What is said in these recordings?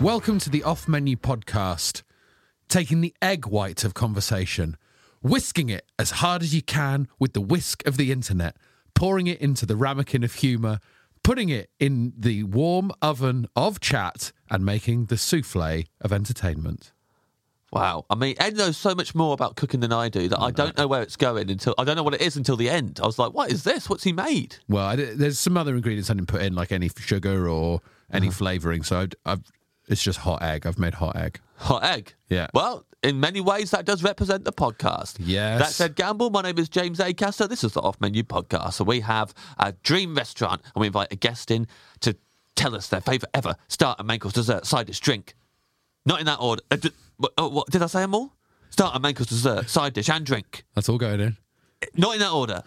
Welcome to the Off Menu Podcast, taking the egg white of conversation, whisking it as hard as you can with the whisk of the internet, pouring it into the ramekin of humour, putting it in the warm oven of chat, and making the souffle of entertainment. Wow. I mean, Ed knows so much more about cooking than I do that I don't know where it's going until I don't know what it is until the end. I was like, what is this? What's he made? Well, I, there's some other ingredients I didn't put in, like any sugar or any uh-huh. flavouring. So I've, I've, it's just hot egg. I've made hot egg. Hot egg. Yeah. Well, in many ways, that does represent the podcast. Yes. That said, Gamble, my name is James Acaster. This is the Off Menu Podcast. So we have a dream restaurant and we invite a guest in to tell us their favourite ever start, starter, main course, dessert, side dish, drink. Not in that order. Uh, d- what, uh, what, did I say them all? Starter, main course, dessert, side dish, and drink. That's all going in. Not in that order.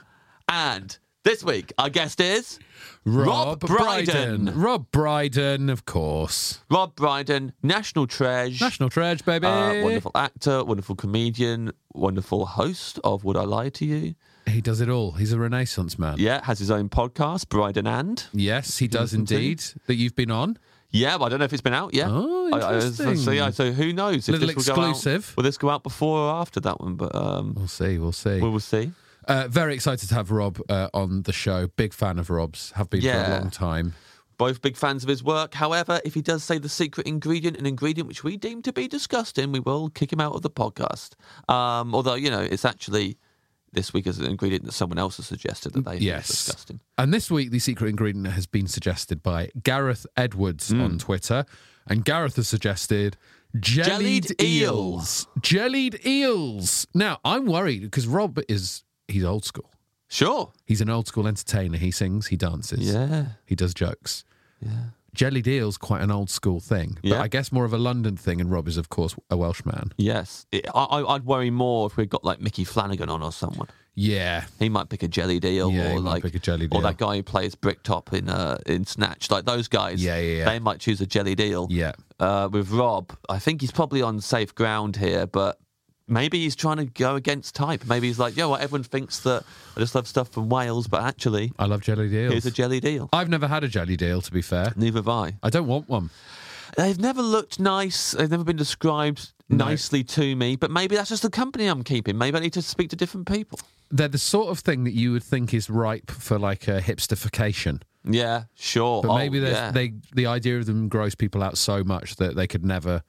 And this week, our guest is Rob, Brydon. Rob Brydon, of course. Rob Brydon, national treasure. National Treasure, baby. Uh, wonderful actor, wonderful comedian, wonderful host of Would I Lie to You? He does it all. He's a Renaissance man. Yeah, has his own podcast, Brydon and. Yes, he does indeed. That you've been on. Yeah, but I don't know if it's been out yet. Oh, I- I- so, interesting. yeah, so who knows? If Little this will go out- exclusive. will this go out before or after that one? But um, We'll see. We'll see. we will see. Uh, very excited to have Rob uh, on the show. Big fan of Rob's. Have been for a long time. Both big fans of his work. However, if he does say the secret ingredient, an ingredient which we deem to be disgusting, we will kick him out of the podcast. Um, although, you know, it's actually this week as an ingredient that someone else has suggested that they think Yes. is disgusting. And this week, the secret ingredient has been suggested by Gareth Edwards Hmm. on Twitter. And Gareth has suggested jellied, Jellied eel. eels. Jellied eels. Now, I'm worried because Rob is, he's old school. Sure. He's an old school entertainer. He sings, he dances, Yeah. he does jokes. Yeah. Jellied eels, quite an old school thing. But Yeah. I guess more of a London thing. And Rob is, of course, a Welsh man. Yes. It, I, I'd worry more if we got like Micky Flanagan on or someone. Yeah. He might pick a jelly deal, Yeah, he or might like pick a jelly or that guy who plays Bricktop in uh, in Snatch. Like those guys, Yeah, yeah, yeah. they might choose a jelly deal. Yeah. Uh, with Rob, I think he's probably on safe ground here, but maybe he's trying to go against type. Maybe he's like, yo, what everyone thinks that I just love stuff from Wales, but actually, I love jelly deals. here's a jelly deal. I've never had a jelly deal, to be fair. Neither have I. I don't want one. They've never looked nice. They've never been described No. nicely to me. But maybe that's just the company I'm keeping. Maybe I need to speak to different people. They're the sort of thing that you would think is ripe for like a hipsterification. Yeah, sure. But Oh, maybe there's yeah. they the idea of them grows people out so much that they could never.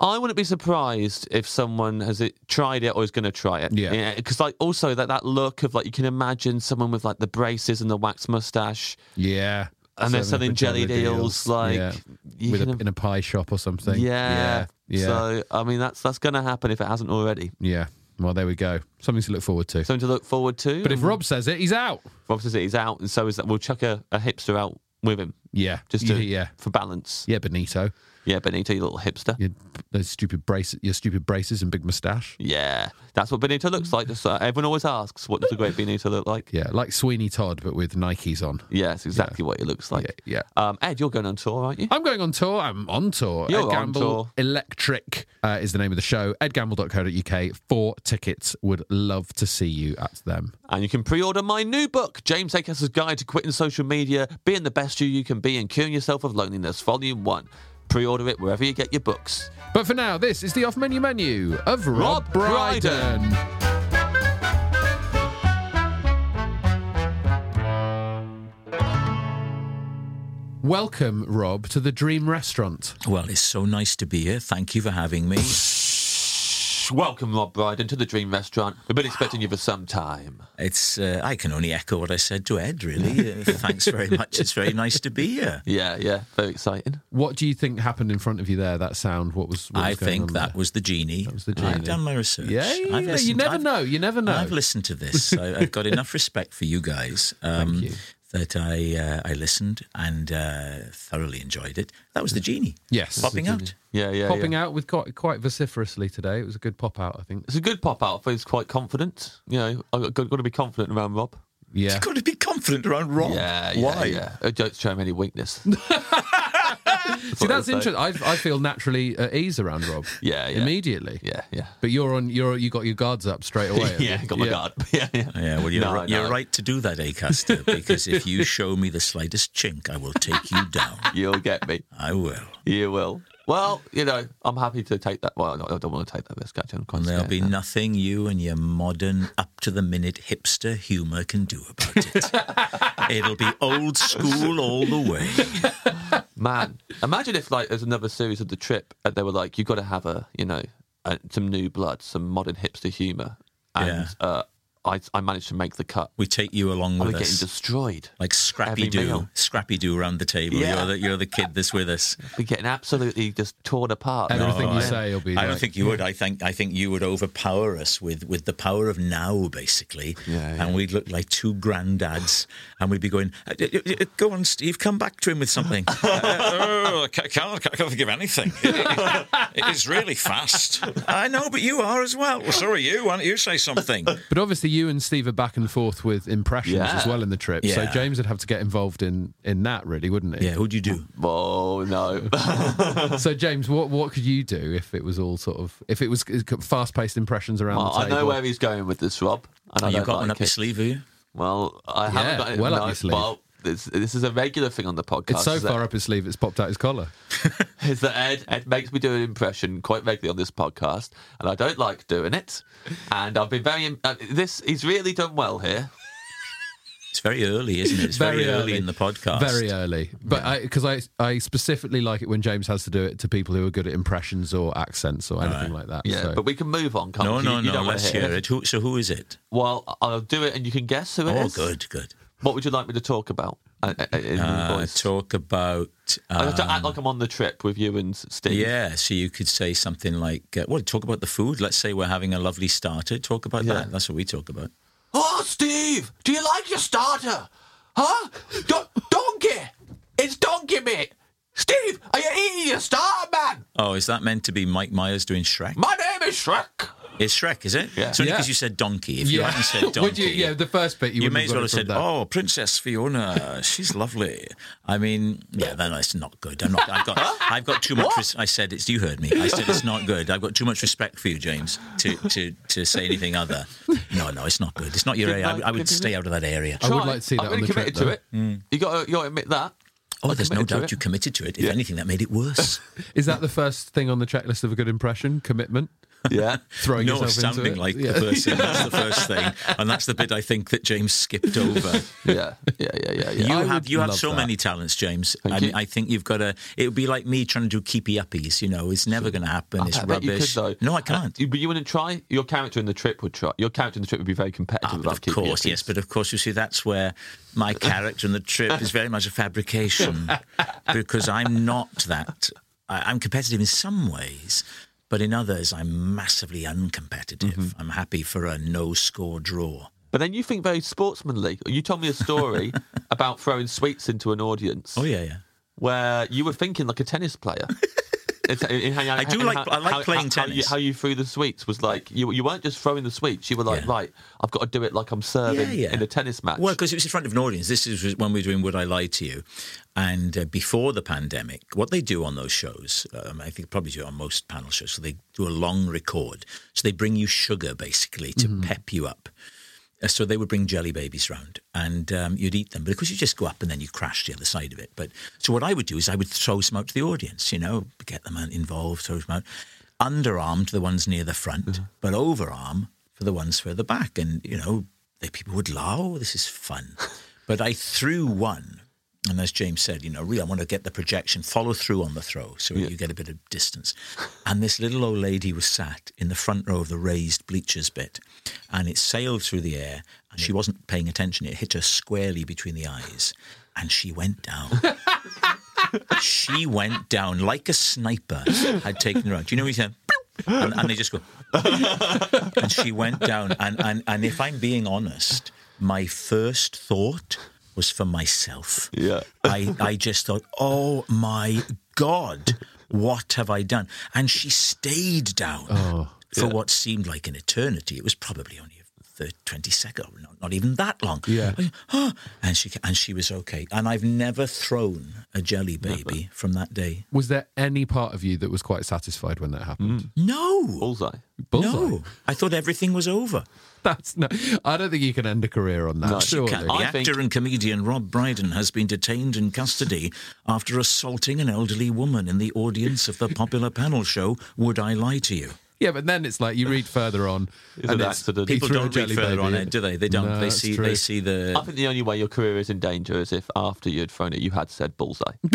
I wouldn't be surprised if someone has it, tried it or is going to try it. Yeah. Because like also that that look of like you can imagine someone with like the braces and the wax mustache, Yeah. and they're selling jelly jelly deals, like yeah. with a, in a pie shop or something. yeah, Yeah. Yeah. So I mean that's that's going to happen if it hasn't already. yeah. Well, there we go. Something to look forward to. Something to look forward to. but if Rob says it, he's out. Rob says it, he's out, and so is that. We'll chuck a, a hipster out with him Yeah. just yeah, to, yeah. for balance. Yeah, Benito. Yeah, Benito, you little hipster. Your, those stupid braces, your stupid braces and big moustache. Yeah, that's what Benito looks like. Just uh, everyone always asks, "What does a great Benito look like?" Yeah, like Sweeney Todd, but with Nikes on. Yeah, it's exactly what he looks like. Yeah, Um, Ed, you're going on tour, aren't you? I'm going on tour. I'm on tour. You're Ed on Gamble tour. Electric uh, is the name of the show. edgamble.co.uk. Four tickets. Would love to see you at them. And you can pre-order my new book, James Acaster's Guide to Quitting Social Media, Being the Best You You Can Be and Curing Yourself of Loneliness, Volume 1. Pre-order it wherever you get your books. But for now, this is the off menu menu of Rob, Rob Brydon. Welcome, Rob, to the Dream Restaurant. Well, it's so nice to be here. Thank you for having me. Welcome, Rob Brydon, to the Dream Restaurant. We've been expecting you for some time. It's uh, I can only echo what I said to Ed. Really, uh, thanks very much. It's very nice to be here. Yeah, yeah, very exciting. What do you think happened in front of you there? That sound? What was? What was I going think on that there? was the genie. That was the genie. I've done my research. Yeah, yeah, I've yeah, you never I've- know, you never know. I've listened to this. I, I've got enough respect for you guys. Um, you. That I uh, I listened and uh, thoroughly enjoyed it. That was the genie. Yes. popping out. Yeah, yeah, popping yeah. out with quite quite vociferously today. It was a good pop out, I think. It's a good pop out. Feels quite confident. You know, I've got, got to be confident around Rob. Yeah. You've got to be confident around Rob. Yeah, yeah, Why? yeah. Uh, Don't show him any weakness. See, that's interesting. I, I feel naturally at ease around Rob. Yeah, yeah. Immediately. yeah, yeah. But you're on. You're you got your guards up straight away. yeah, you? got my guard. Yeah, yeah. Yeah, well, you're, No, right, you're right to do that, Acaster, because if you show me the slightest chink, I will take you down. You'll get me. I will. You will. Well, you know, I'm happy to take that. Well, I don't want to take that risk, actually. I'm quite And there'll be now. nothing you and your modern, up to the minute hipster humour can do about it. It'll be old school all the way. Man, imagine if like there's another series of the trip and they were like, you've got to have a, you know, uh some new blood, some modern hipster humour, and Yeah. uh, I I managed to make the cut. We take you along I with was getting us. destroyed. like Scrappy every Doo. Scrappy Doo around the table. Yeah. You're, the, you're the kid that's with us. We're getting absolutely just torn apart. Everything No, you I- say will be. I don't think you would. I think I think you would overpower us with, with the power of now, basically. Yeah, yeah. And we'd look like two granddads, and we'd be going, "Uh, "Go on, Steve, come back to him with something." Uh, oh, I can't, I can't think of anything. It is really fast. I know, but you are as well. Well, so are you. Why don't you say something? But obviously, you and Steve are back and forth with impressions Yeah. as well in the trip. So James would have to get involved in in that, really, wouldn't he? Yeah, who'd you do? Oh no. So James, what what could you do if it was all sort of if it was fast paced impressions around well, the I know where he's going with this, Rob. And I Oh, you don't got one like up your sleeve, have you? Well, I Yeah, haven't got it. well up no, your sleeve. Well, this, this is a regular thing on the podcast. It's so far that, up his sleeve, it's popped out his collar. is that Ed, Ed makes me do an impression quite regularly on this podcast, and I don't like doing it. And I've been very uh, this. He's really done well here. It's very early, isn't it? It's very, Very early. early. in the podcast. Very early, but I because I I specifically like it when James has to do it to people who are good at impressions or accents or anything like that. Yeah, so. but we can move on. Can't No, we? no, you, you no. don't Let's hear it. Who, so who is it? Well, I'll do it, and you can guess who it Oh, is. good, good. What would you like me to talk about? Uh, uh, in Uh, voice? talk about. I have to um, act like I'm on the trip with you and Steve. yeah, so you could say something like, uh, "Well, talk about the food." Let's say we're having a lovely starter. Talk about Yeah. that. That's what we talk about. Oh, Steve, do you like your starter? Huh? Do- donkey! It's donkey, mate! Steve, are you eating your starter, man? Oh, is that meant to be Mike Myers doing Shrek? My name is Shrek. It's Shrek, is it? Yeah. It's only Yeah. because you said donkey. If you hadn't said donkey, Would you, yeah, the first bit you, you may as well have said, that. "Oh, Princess Fiona, she's lovely." I mean, yeah, then it's not good. I'm not. I've got. I've got too much. Res- I said it's. You heard me. I said it's not good. I've got too much respect for you, James, to to to say anything other. No, no, it's not good. It's not your area. I, I would stay out of that area. I would like to see that I'm on really the trip, committed to though. it. Mm. You got you got to admit that. Oh, I'm there's no doubt it. you committed to it. If Yeah. anything, that made it worse. Is that the first thing on the checklist of a good impression? Commitment. Yeah. Throwing no, sounding like Yeah. the person. That's the first thing, and that's the bit I think that James skipped over. yeah. Yeah. Yeah. Yeah. Yeah. You I have you have so that. many talents, James. Thank I you. I think you've got to. It would be like me trying to do keepy uppies. You know, it's never going to happen. it's I bet you could, rubbish. no, I can't. Uh, but you wouldn't try. Your character in the trip would try. Your character in the trip would be very competitive Ah, of course, yes. But of course, you see, that's where my character in the trip is very much a fabrication because I'm not that. I, I'm competitive in some ways, but in others, I'm massively uncompetitive. Mm-hmm. I'm happy for a no-score draw. But then you think very sportsmanly. You told me a story about throwing sweets into an audience. Oh yeah, yeah. where you were thinking like a tennis player. It's- in- I do like- how- I like how- playing how- how you- tennis. How you threw the sweets was like you you weren't just throwing the sweets. You were like, Yeah. right, I've got to do it like I'm serving Yeah, yeah. in a tennis match. Well, because it was in front of an audience. This is when we were doing Would I Lie to You? And uh, before the pandemic, what they do on those shows, um, I think probably do on most panel shows, so they do a long record. So they bring you sugar basically to pep you up. Uh, So they would bring jelly babies round, and um, you'd eat them. But of course, you just go up and then you crash the other side of it. But so what I would do is I would throw some out to the audience. You know, get them involved, throw them out. Underarm to the ones near the front, but overarm for the ones further back. And you know, the people would laugh. Oh, this is fun. but I threw one. And as James said, you know, really, I want to get the projection, follow through on the throw so you get a bit of distance. And this little old lady was sat in the front row of the raised bleachers bit, and it sailed through the air, and she wasn't paying attention. It hit her squarely between the eyes, and she went down. she went down like a sniper had taken her out. Do you know what he said? And, and they just go, and she went down. And, and, and if I'm being honest, my first thought was for myself. Yeah. I, I just thought, oh my God, what have I done? And she stayed down oh, for what seemed like an eternity. It was probably only the 20 seconds, not, not even that long. Yeah. Oh, and she and she was okay. And I've never thrown a jelly baby from that day. Was there any part of you that was quite satisfied when that happened? Mm. No. Bullseye. Bullseye. No. I thought everything was over. That's no. I don't think you can end a career on that. No, you surely. Can- The I actor think- and comedian Rob Brydon has been detained in custody after assaulting an elderly woman in the audience of the popular panel show Would I Lie to You? Yeah, but then it's like you read further on, It's and an it's accident. he People don't read jelly further baby on it, do they? They don't. No, they see. true. They see the. I think the only way your career is in danger is if after you'd thrown it, you had said bullseye.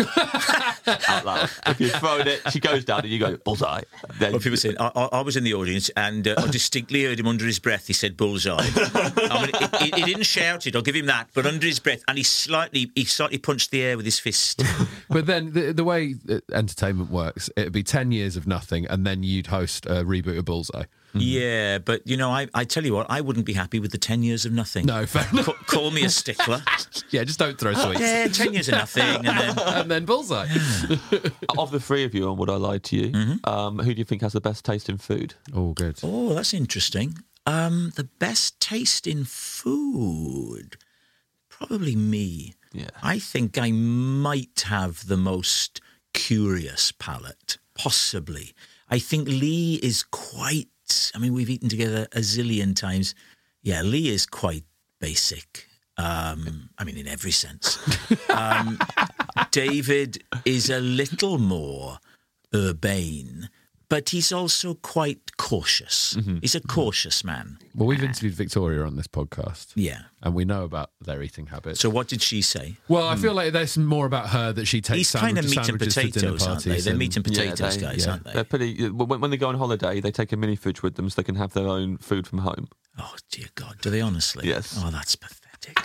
Out loud. If you throw it, she goes down and you go, bullseye. Then Well, people saying, I, I, I was in the audience and uh, I distinctly heard him under his breath. He said bullseye. I mean, he, he- he didn't shout it. I'll give him that. But under his breath, and he slightly, he slightly punched the air with his fist. But then the, the way uh, entertainment works, it'd be ten years of nothing, and then you'd host a reboot of Bullseye. Yeah, but you know, I, I tell you what, I wouldn't be happy with the ten years of nothing. No, fair enough. Ca- call me a stickler. Yeah, just don't throw sweets. yeah, ten years of nothing, and then and then Bullseye. of the three of you on Would I Lie to You, um, who do you think has the best taste in food? Oh, good. Oh, that's interesting. Um, the best taste in food, probably me. Yeah. I think I might have the most curious palate, possibly. I think Lee is quite. I mean, we've eaten together a zillion times. Yeah, Lee is quite basic. Um, I mean, in every sense. Um, David is a little more urbane, but he's also quite cautious. Mm-hmm. He's a mm-hmm. cautious man. Well, we've interviewed Victoria on this podcast, Yeah. and we know about their eating habits. So what did she say? well, I hmm. feel like there's more about her that she takes He's kind of sandwich- meat and sandwiches to dinner potatoes, aren't they? parties They're and- meat and potatoes they- guys, yeah. aren't they? They're pretty. When, when they go on holiday, they take a mini fridge with them so they can have their own food from home. Oh dear God, do they honestly? Yes. Oh, that's pathetic.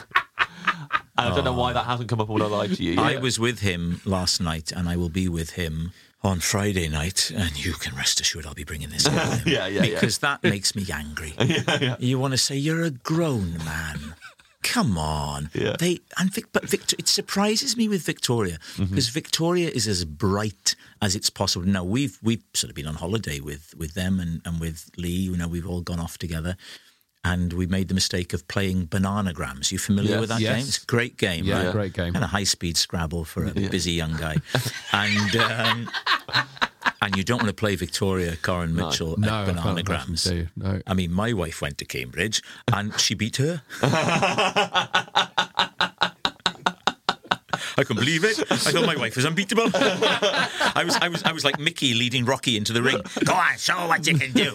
And I don't know why oh. that hasn't come up on Would I Lie to You. I was with him last night, and I will be with him on Friday night, and you can rest assured I'll be bringing this up. Yeah, yeah, yeah. Because that makes me angry. You want to say you're a grown man. Come on. Yeah. They and Vic, but Victor, it surprises me with Victoria Mm-hmm. because Victoria is as bright as it's possible. Now we've we've sort of been on holiday with with them and, and with Lee. You know, we've all gone off together. And we made the mistake of playing bananagrams. You familiar Yes. with that Yes. game? It's a great game, Yeah, right? great game. and a high speed Scrabble for a busy young guy. and um, and you don't want to play Victoria Coren Mitchell No, at I can't imagine bananagrams. so, no. I mean, my wife went to Cambridge and she beat her. I couldn't believe it. I thought my wife was unbeatable. I was, I was, I was like Mickey leading Rocky into the ring. Go on, show what you can do.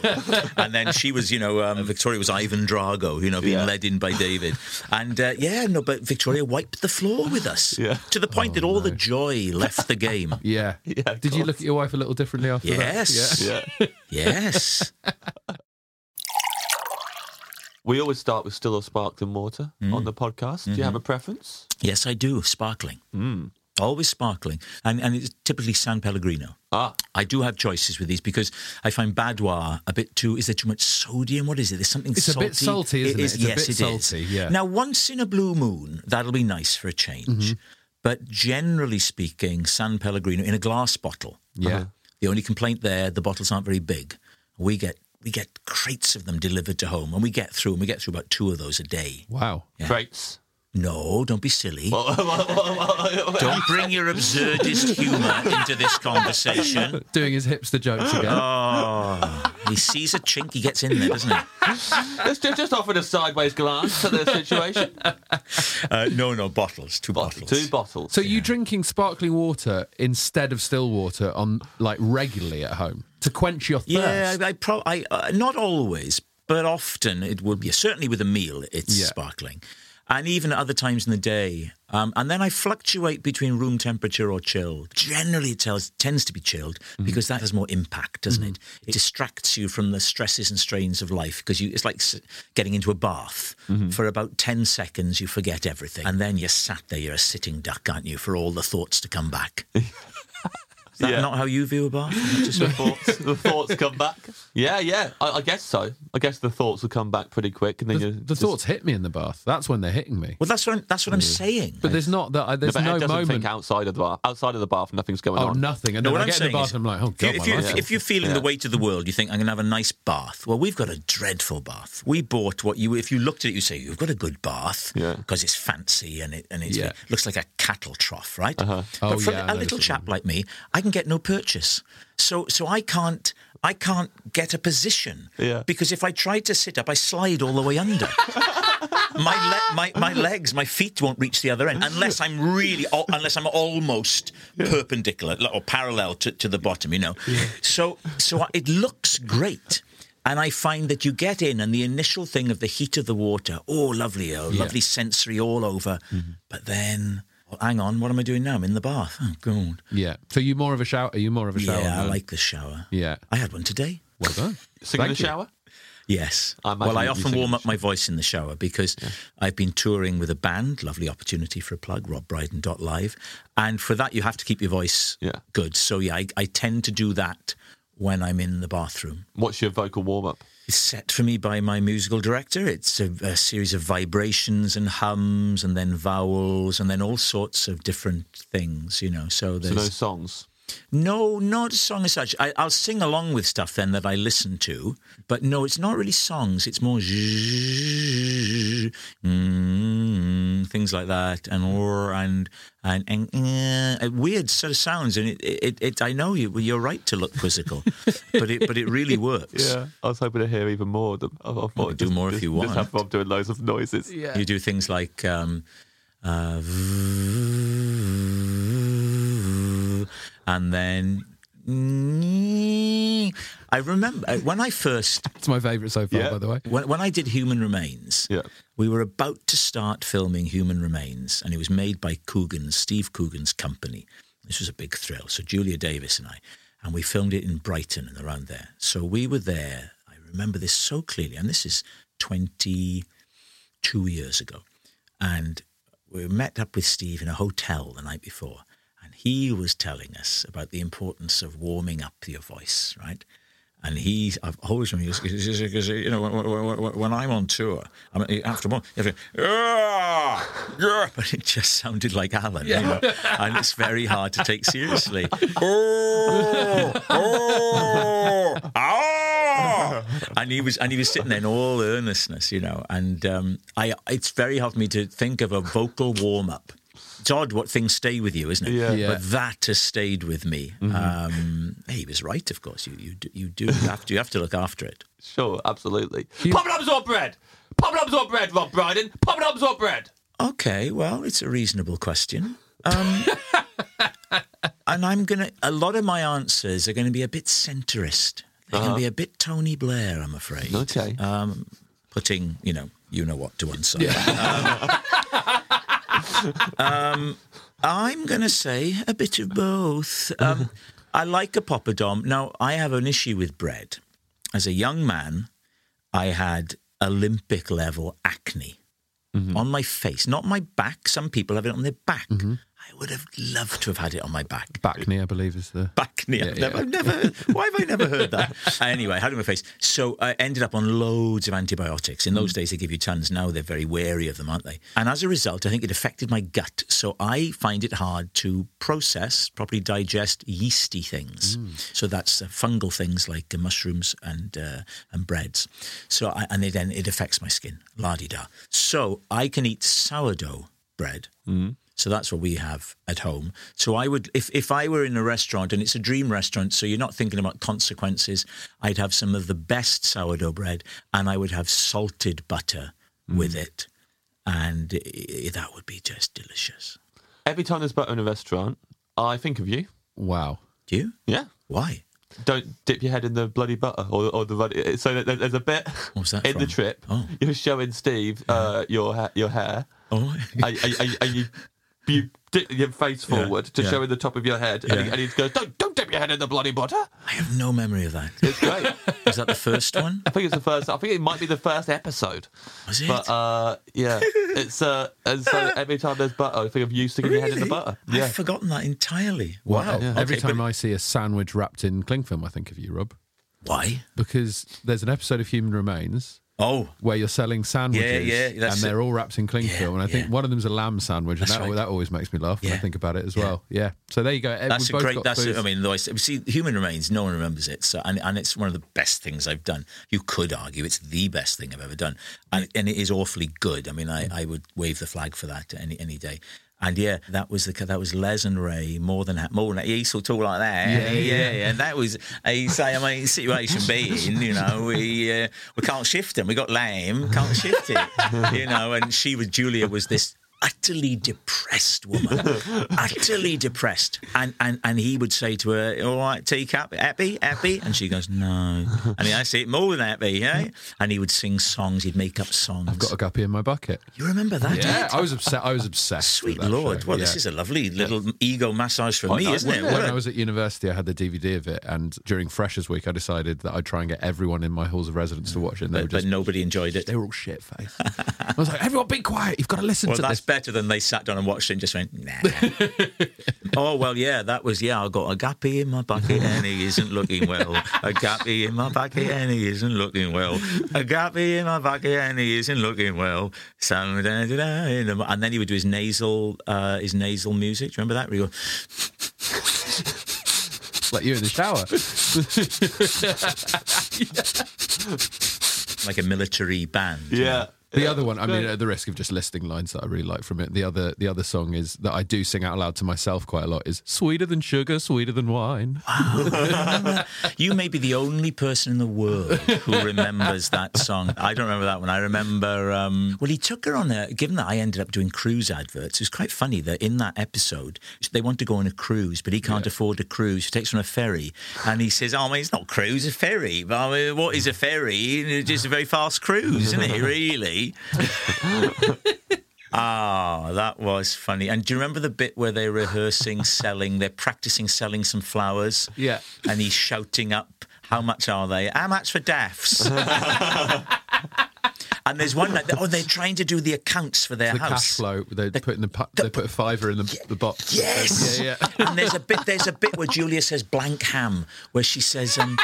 And then she was, you know, um, Victoria was Ivan Drago, you know, being Yeah. led in by David. And uh, yeah, no, but Victoria wiped the floor with us Yeah. to the point that all the joy left the game. Yeah. Yeah, of Did you look at your wife a little differently after Yes. that? Yeah. Yes. We always start with still or sparkling water Mm. on the podcast. Do you Mm-hmm. have a preference? Yes, I do. Sparkling. Always sparkling. And, and it's typically San Pellegrino. Ah, I do have choices with these because I find Badoit a bit too. Is there too much sodium? What is it? There's something It's a salty. bit salty, isn't it? is, It's a yes, bit it is. salty, yeah. Now, once in a blue moon, that'll be nice for a change. Mm-hmm. But generally speaking, San Pellegrino in a glass bottle. Yeah. The only complaint there, the bottles aren't very big. We get we get crates of them delivered to home, and we get through, and we get through about two of those a day. Wow. crates. No, don't be silly. don't bring your absurdist humour into this conversation. Doing his hipster jokes again. Oh, He sees a chink, he gets in there, doesn't he? Let's just, just offer a sideways glance at the situation. Uh, no, no, bottles, two bottles. Two bottles. So you drinking sparkling water instead of still water on like regularly at home to quench your thirst? Yeah, I, I, pro- I uh, not always, but often it would be. Certainly with a meal, it's Yeah. sparkling, and even at other times in the day. Um, and then I fluctuate between room temperature or chilled. Generally, it tells, tends to be chilled mm-hmm. because that has more impact, doesn't it? Mm-hmm. It distracts you from the stresses and strains of life because you, it's like getting into a bath. Mm-hmm. For about 10 seconds, you forget everything. And then you're sat there, you're a sitting duck, aren't you, for all the thoughts to come back. Is that Yeah. not how you view a bath? Just the thoughts, the thoughts come back. Yeah, yeah. I, I guess so. I guess the thoughts will come back pretty quick, and then The, you the thoughts hit me in the bath. That's when they're hitting me. Well, that's what I'm, that's what I'm saying. But there's not that. Uh, there's but no Ed moment. think outside of the bath. Outside of the bath, nothing's going Oh, on. nothing. And No, then what I I'm get in the bath is, and I'm like, oh if you- god, if, my you, life's if, full. if you're feeling Yeah. the weight of the world, you think I'm going to have a nice bath. Well, we've got a dreadful bath. We bought what you, if you looked at it, you say you've got a good bath Yeah. because it's fancy and it and it's, Yeah. looks like a cattle trough, right? Uh-huh. Oh, but for yeah, I a know little chap like me, I can get no purchase. So so I can't I can't get a position Yeah. because if I try to sit up, I slide all the way under. my, le- my my legs, my feet won't reach the other end unless I'm really, al- unless I'm almost perpendicular or parallel to, to the bottom. You know, so so it looks great. And I find that you get in, and the initial thing of the heat of the water, oh, lovely, oh, lovely sensory all over. Mm-hmm. But then, hang on, what am I doing now? I'm in the bath. Oh, God. yeah. So you more of a shower? Are you more of a shower? Yeah, I like the shower. Yeah. I had one today. Well done. Sing in the you. shower. Yes. I well, I often warm up my voice in the shower because I've been touring with a band. Lovely opportunity for a plug, robbrydon.live. And for that, you have to keep your voice Yeah. good. So, yeah, I, I tend to do that when I'm in the bathroom. What's your vocal warm up? It's set for me by my musical director. It's a, a series of vibrations and hums and then vowels and then all sorts of different things, you know. So So there's no songs. No, not a song as such. I, I'll sing along with stuff then that I listen to, but no, it's not really songs. It's more mm, things like that, and or and and, and uh, weird sort of sounds. And it, it, it I know you. You're right to look quizzical, but it but it really works. Yeah, I was hoping to hear even more of them. I, I thought do just- more if just- you Just want. have Rob doing loads of noises. Yeah. You do things like. Um, uh, and then I remember uh, when I first It's my favourite so far, Yeah. by the way. when, when I did Human Remains, Yeah. we were about to start filming Human Remains, and it was made by Coogan's, Steve Coogan's company. This was a big thrill. So Julia Davis and I, and we filmed it in Brighton and around there. So we were there. I remember this so clearly, and this is 22 years ago. And we met up with Steve in a hotel the night before, and he was telling us about the importance of warming up your voice, right? And he, I've always remember, because you know, when, when, when- I'm on tour, I mean, after one, you have to, "Ah, yeah," but it just sounded like Alan, you know, and it's very hard to take seriously. oh, oh, ah. And he was, and he was sitting there in all earnestness, you know, and um, I, it's very hard for me to think of a vocal warm up. It's odd what things stay with you, isn't it? Yeah. Yeah. But that has stayed with me. Um, he was right, of course. You you do, you do have to you have to look after it. Sure, absolutely. Poppadoms or bread? Poppadoms or bread, Rob Brydon? Poppadoms or bread? Okay, well, it's a reasonable question. Um, and I'm gonna. A lot of my answers are going to be a bit centrist. They're going to be a bit Tony Blair, I'm afraid. Okay. Um, putting you know you know what to one side. Um, um, I'm going to say a bit of both. Um, I like a poppadom. Now I have an issue with bread. As a young man, I had Olympic level acne on my face, not my back. Some people have it on their back. I would have loved to have had it on my back. Back knee, I believe, is the. Back knee. I've, never, I've never. Why have I never heard that? anyway, I had it on my face. So I ended up on loads of antibiotics. In those days, they give you tons. Now they're very wary of them, aren't they? And as a result, I think it affected my gut. So I find it hard to process, properly digest yeasty things. So that's uh, fungal things like uh, mushrooms and uh, and breads. So I, and then it affects my skin. La di da. So I can eat sourdough bread So that's what we have at home. So I would, if, if I were in a restaurant and it's a dream restaurant, so you're not thinking about consequences, I'd have some of the best sourdough bread and I would have salted butter with it. And i- that would be just delicious. Every time there's butter in a restaurant, I think of you. Wow. Do you? Yeah. Why? Don't dip your head in the bloody butter or, or the ruddy. So there's a bit What's that in the trip. Oh. You're showing Steve uh, your ha- your hair. Oh, and, and- and- and you, you dip your face Yeah, forward to yeah. show in the top of your head, and, he, and he goes, "Don't don't dip your head in the bloody butter." I have no memory of that. It's great. Is that the first one? I think it's the first. I think it might be the first episode. Was it? But uh, yeah, it's uh, and so every time there's butter, I think of you sticking your head in the butter. Yeah, I've forgotten that entirely. Well, Wow. Every Okay, time but I see a sandwich wrapped in cling film, I think of you, Rob, Why? because there's an episode of Human Remains Oh, where you're selling sandwiches yeah, yeah, and they're all wrapped in cling Yeah, film. And I think one of them's a lamb sandwich, and that, right. that always makes me laugh when I think about it as well. Yeah. So there you go. Eh, that's We've a great. That's. foods. I mean, though I see, Human Remains. No one remembers it. So, and, and it's one of the best things I've done. You could argue it's the best thing I've ever done, and and it is awfully good. I mean, I, mm. I would wave the flag for that any any day. And yeah, that was the that was Les and Ray more than that, more than he used to talk like that. Yeah, yeah, yeah. And that was he say, I mean, situation being, you know, we uh, we can't shift him. We got lame, can't shift it, you know. And she was Julia was this utterly depressed woman, utterly depressed. And, and and he would say to her, "All right, teacup, happy, happy," and she goes, "No." And he, I say, "More than happy, yeah." And he would sing songs. He'd make up songs. I've got a guppy in my bucket. you remember that? Yeah? I was obsessed. I was obsessed. Sweet with that Lord. show. Well, this is a lovely little ego massage for Quite me, nice, isn't it? What When I was at university, I had the DVD of it, and during Freshers Week, I decided that I'd try and get everyone in my halls of residence to watch it. And but, were but nobody enjoyed it. they were all shit faced. I was like, everyone, be quiet! You've got to listen Well, to this. Better than they sat down and watched it and just went, nah. oh, well, yeah, that was, yeah, I got a gappy in my bucket and he isn't looking well. A gappy in my bucket and he isn't looking well. A gappy in my bucket and he isn't looking well. And then he would do his nasal, uh, his nasal music. Do you remember that? Where go, like you in the shower. like a military band. know? Yeah. The other one, I mean, at the risk of just listing lines that I really like from it, the other the other song is that I do sing out loud to myself quite a lot is "Sweeter than sugar, sweeter than wine." You may be the only person in the world who remembers that song. I don't remember that one. I remember. Um, well, he took her on a. Given that I ended up doing cruise adverts, it was quite funny that in that episode they want to go on a cruise, but he can't afford a cruise. He takes her on a ferry, and he says, "Oh, I mean, it's not cruise, it's a ferry. But I mean, what is a ferry? It's just a very fast cruise, isn't it? Really." Ah, that was funny. And do you remember the bit where they're rehearsing selling? They're practicing selling some flowers. Yeah. And he's shouting up, "How much are they? How much for daffs?" and there's one that oh, they're trying to do the accounts for their The house. cash flow, they put in the pu- they put a fiver in the, the box. Yes. Yeah, yeah. and there's a bit. There's a bit where Julia says blank ham, where she says, um,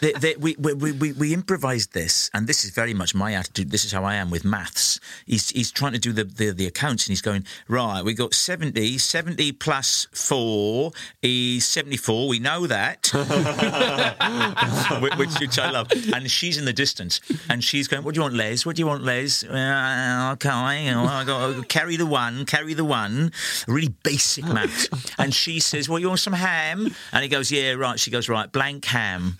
we, we, we, we improvised this, and this is very much my attitude. This is how I am with maths. He's, he's trying to do the, the, the accounts, and he's going, right, we got 70, 70 plus 4 is 74. We know that. which, which I love. And she's in the distance, and she's going, what do you want, Les? What do you want, Les? Uh, okay, I got carry the one, carry the one. Really basic maths. And she says, well, you want some ham? And he goes, yeah, right. She goes, right, blank ham.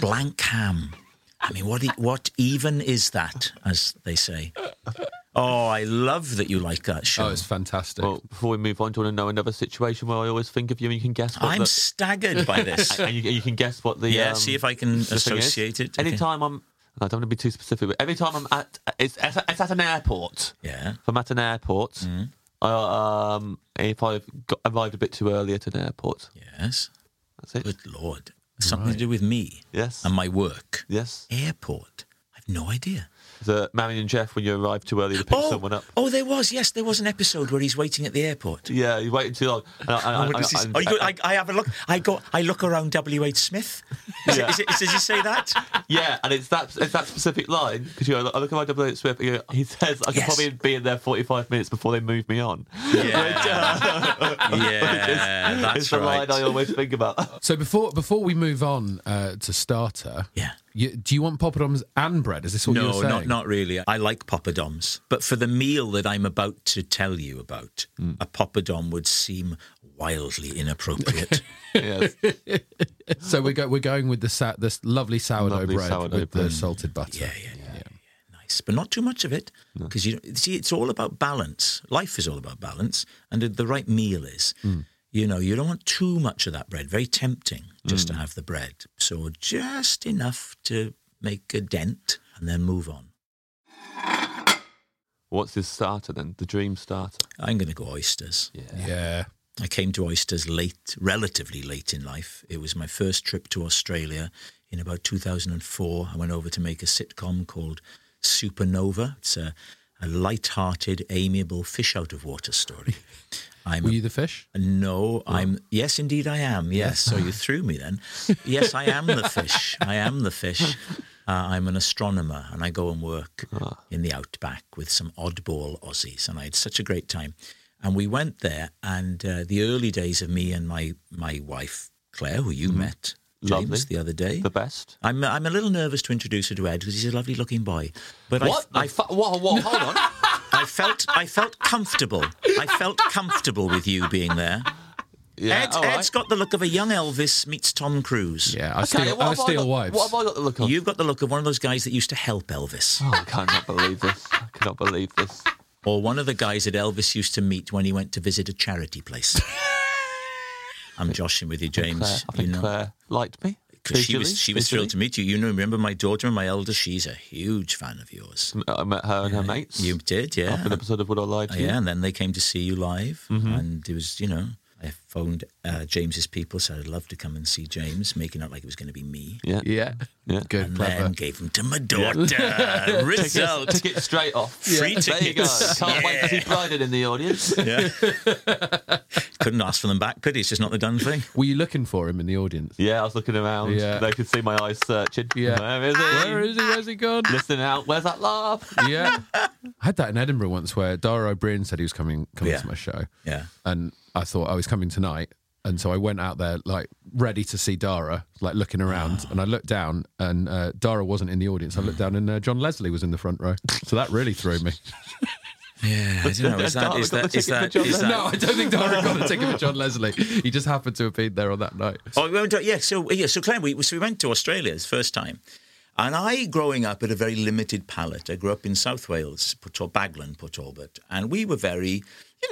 Blank ham. I mean, what, e- what even is that, as they say? Oh, I love that you like that show. Oh, it's fantastic. Well, before we move on, do you want to know another situation where I always think of you and you can guess what I'm the, staggered by this. and you, you can guess what the Yeah, um, see if I can the thing is. associate it. Okay. Anytime I'm, I don't want to be too specific, but every time I'm at, it's, it's, it's at an airport. Yeah. If I'm at an airport, Mm. I, um, if I've got, arrived a bit too early at an airport, Yes. that's it. Good Lord. Something to do with me Yes. and my work. Yes. Airport. I've no idea. The Marion and Geoff when you arrive too early to pick oh, someone up. oh, there was. Yes, there was an episode where he's waiting at the airport. Yeah, you waited too long. I, I, I, is this? I- Oh, go- I, I have a look. I go. I look around W. H. Smith. Is Yeah. it, is it, does he say that? Yeah, and it's that it's that specific line because you know, I look at my double H Swift. You know, he says I could Yes. probably be in there forty five minutes before they move me on. Yeah, yeah, that's it's the right. line I always think about. So before before we move on uh, to starter, Yeah. You, do you want poppadoms and bread? Is this what you No, were saying? not, not really. I like poppadoms, but for the meal that I'm about to tell you about, Mm. a poppadom would seem wildly inappropriate. Yes. So we go. We're going with the sa- this lovely sourdough Lovely bread sourdough with the salted butter. Yeah, yeah, yeah, yeah, Nice, but not too much of it, because you see, it's all about balance. Life is all about balance, and the- the right meal is. You know, you don't want too much of that bread. Very tempting just to mm. have the bread. So just enough to make a dent, and then move on. What's his starter then? The dream starter. I'm going to go oysters. Yeah. I came to oysters late, relatively late in life. It was my first trip to Australia in about 2004. I went over to make a sitcom called Supernova. It's a, a light-hearted, amiable fish out of water story. I'm Were you the fish? no, I'm. Yes, indeed, I am. Yes, so you threw me then. Yes, I am the fish. I am the fish. Uh, I'm an astronomer, and I go and work in the outback with some oddball Aussies, and I had such a great time. And we went there, and uh, the early days of me and my my wife Claire, who you met, James, Lovely. the other day. The best. I'm I'm a little nervous to introduce her to Ed because he's a lovely looking boy. But What? I, I, fu- whoa, whoa, hold on. I felt I felt comfortable. I felt comfortable with you being there. Yeah, Ed, all right. Ed's got the look of a young Elvis meets Tom Cruise. Yeah. I Okay, steal. what I have I steal got- wives. What have I got the look of? You've got the look of one of those guys that used to help Elvis, Oh, I cannot believe this. I cannot believe this. or one of the guys that Elvis used to meet when he went to visit a charity place. I'm joshing with you, James. Claire, I think you know, Claire liked me. 'Cause she was she was thrilled to meet you. You know, remember my daughter, my eldest. She's a huge fan of yours. I met her and her mates. You did, yeah. An episode of Would I Lie to Uh, You? yeah, and then they came to see you live, Mm-hmm. and it was, you know, I phoned uh, James's people, said I'd love to come and see James, making out like it was going to be me, Yeah. Yeah. Yeah. Good. and Clever. then gave them to my daughter. Ticket, Result. ticket straight off. Free There you go. tickets. Can't wait to see Yeah. Brided in the audience. Yeah. Couldn't ask for them back, could he? It's just not the done thing. Were you looking for him in the audience? Yeah, I was looking around. Yeah. They could see my eyes searching. Yeah. Where is he? Where is he? Where's he gone? Listening out. Where's that laugh? yeah. I had that in Edinburgh once where Dara Ó Briain said he was coming coming Yeah. to my show. Yeah. And I thought I was coming tonight. And so I went out there like ready to see Dara, like looking around. And I looked down and uh, Dara wasn't in the audience. I looked down and uh, John Leslie was in the front row. So that really threw me. Yeah, I don't know. Is that, is that, is ticket for that, no, I don't think Dara got a ticket for John Leslie. He just happened to have been there on that night. Oh, we went to, yeah. So yeah, so Claire, we so we went to Australia this first time, and I, growing up, had a very limited palate. I grew up in South Wales, Port Baglan, Port Talbot, and we were very,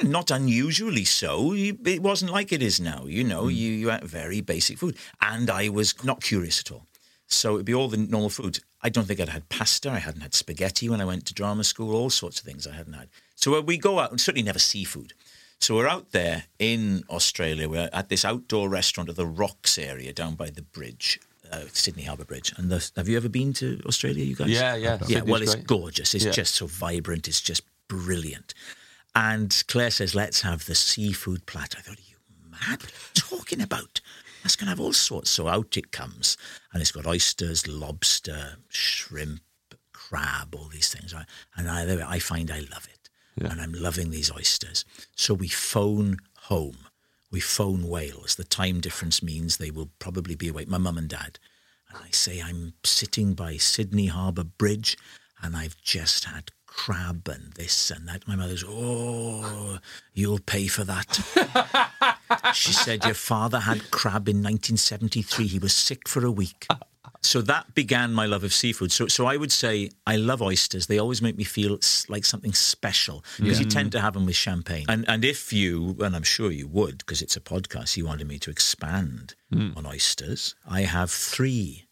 not unusually so. It wasn't like it is now. You know, you you ate very basic food, and I was not curious at all. So it'd be all the normal foods. I don't think I'd had pasta. I hadn't had spaghetti when I went to drama school. All sorts of things I hadn't had. So uh, we go out, and certainly never seafood. So we're out there in Australia. We're at this outdoor restaurant at the Rocks area down by the bridge, uh, Sydney Harbour Bridge. And the, have you ever been to Australia, you guys? Yeah, yeah. Yeah, Sydney's well, it's great. gorgeous. It's Yeah. just so vibrant. It's just brilliant. And Claire says, let's have the seafood platter. I thought, are you mad? What are you talking about? That's going to have all sorts. So out it comes. And it's got oysters, lobster, shrimp, crab, all these things. Right? And I, I find I love it. And I'm loving these oysters. So we phone home. We phone Wales. The time difference means they will probably be awake. My mum and dad. And I say, I'm sitting by Sydney Harbour Bridge and I've just had crab and this and that. My mother's, oh, you'll pay for that. she said, Your father had crab in 1973. He was sick for a week. So that began my love of seafood. So, so I would say I love oysters. They always make me feel s- like something special because you tend to have them with champagne. And and if you, and I'm sure you would, because it's a podcast, you wanted me to expand hmm. on oysters. I have three.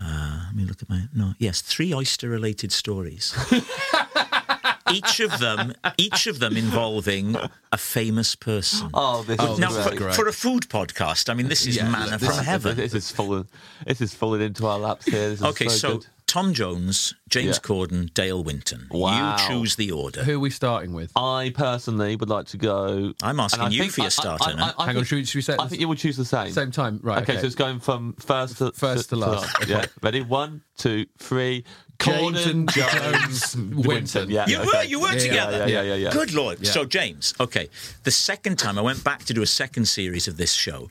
Uh, let me look at my no. Yes, three oyster-related stories. each of them, each of them involving a famous person. Oh, this Oh, is now, great. for, for a food podcast, I mean, this is Yeah, manna this from is- heaven. This is falling. This is falling into our laps here. This is Okay, so, so, good. Tom Jones, James Yeah. Corden, Dale Winton. Wow. You choose the order. Who are we starting with? I personally would like to go. I'm asking you think- for your I- I- starter I- now. I Hang on, think- should we, should we say I think you would choose the same. same time? Right. Okay, so it's going from first to First to last. Yeah, ready? One, two, three. James Corden, and Jones, Jones, Winton. Yeah, You okay. were, you were Yeah, together. yeah, yeah, yeah, yeah. Good lord. So James, okay. The second time I went back to do a second series of this show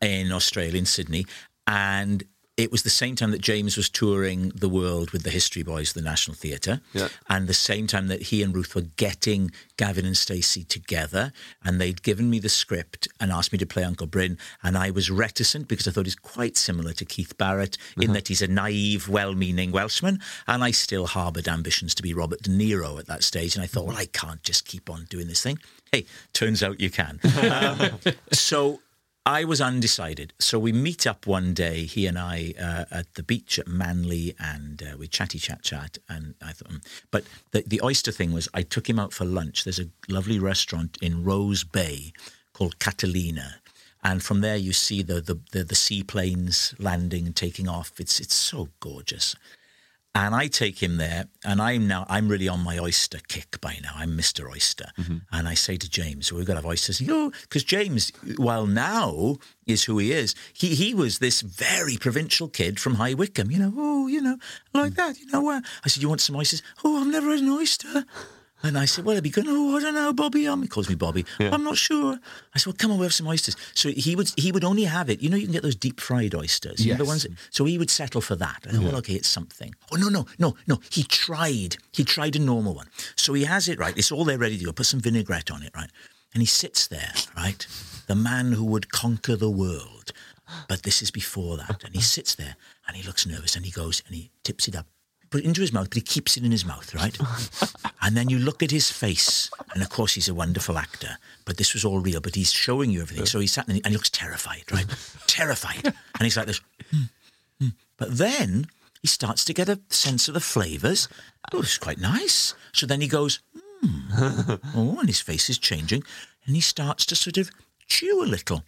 in Australia, in Sydney, and it was the same time that James was touring the world with the History Boys, of the National Theatre, Yeah. and the same time that he and Ruth were getting Gavin and Stacey together, and they'd given me the script and asked me to play Uncle Bryn, and I was reticent because I thought he's quite similar to Keith Barrett in that he's a naive, well-meaning Welshman, and I still harboured ambitions to be Robert De Niro at that stage, and I thought, well, I can't just keep on doing this thing. Hey, turns out you can. Um, so I was undecided. So we meet up one day, he and I, uh, at the beach at Manly, and uh, we chatty chat chat. And I thought, mm. but the, the oyster thing was, I took him out for lunch. There's a lovely restaurant in Rose Bay called Catalina. And from there, you see the, the, the, the seaplanes landing and taking off. It's, it's so gorgeous. And I take him there, and I'm now I'm really on my oyster kick by now. I'm Mr. Oyster, and I say to James, "We've got to have oysters." You know, because James, while now is who he is, he he was this very provincial kid from High Wycombe. You know, oh, you know, like that. You know, uh, I said, "You want some oysters?" Oh, I've never had an oyster. And I said, well, it'd be good. Oh, I don't know, Bobby. Um, he calls me Bobby. I'm not sure. I said, well, come on, we have some oysters. So he would he would only have it. You know, you can get those deep fried oysters. You know, the Yes. ones. that- so he would settle for that. I thought, well, okay, it's something. Oh no, no, no, no. He tried. He tried a normal one. So he has it right. It's all there ready to go. Put some vinaigrette on it, right? And he sits there, right? The man who would conquer the world. But this is before that. And he sits there and he looks nervous and he goes and he tips it up. Put it into his mouth, but he keeps it in his mouth, right? and then you look at his face, and of course he's a wonderful actor, but this was all real. But he's showing you everything. So he sat there and he looks terrified, right? terrified. And he's like this. "Hmm, hmm." But then he starts to get a sense of the flavours. Oh, it's quite nice. So then he goes, hmm. oh, and his face is changing, and he starts to sort of chew a little.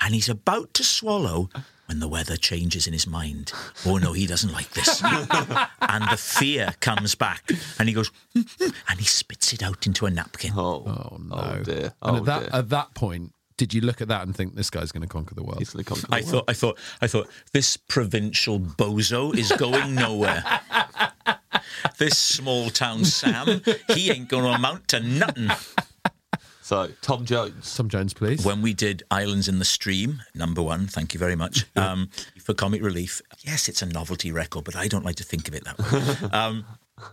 And he's about to swallow when the weather changes in his mind. Oh no, he doesn't like this. and the fear comes back, and he goes, "Hmm, hmm," and he spits it out into a napkin. Oh, Oh no! Oh dear. and Oh at that dear. at that point, did you look at that and think this guy's going to conquer the world? He's gonna conquer I world. thought, I thought, I thought, this provincial bozo is going nowhere. this small town Sam, he ain't going to amount to nothing. So Tom Jones. Tom Jones, please. When we did Islands in the Stream, number one, thank you very much, um, for Comic Relief. Yes, it's a novelty record, but I don't like to think of it that way. um,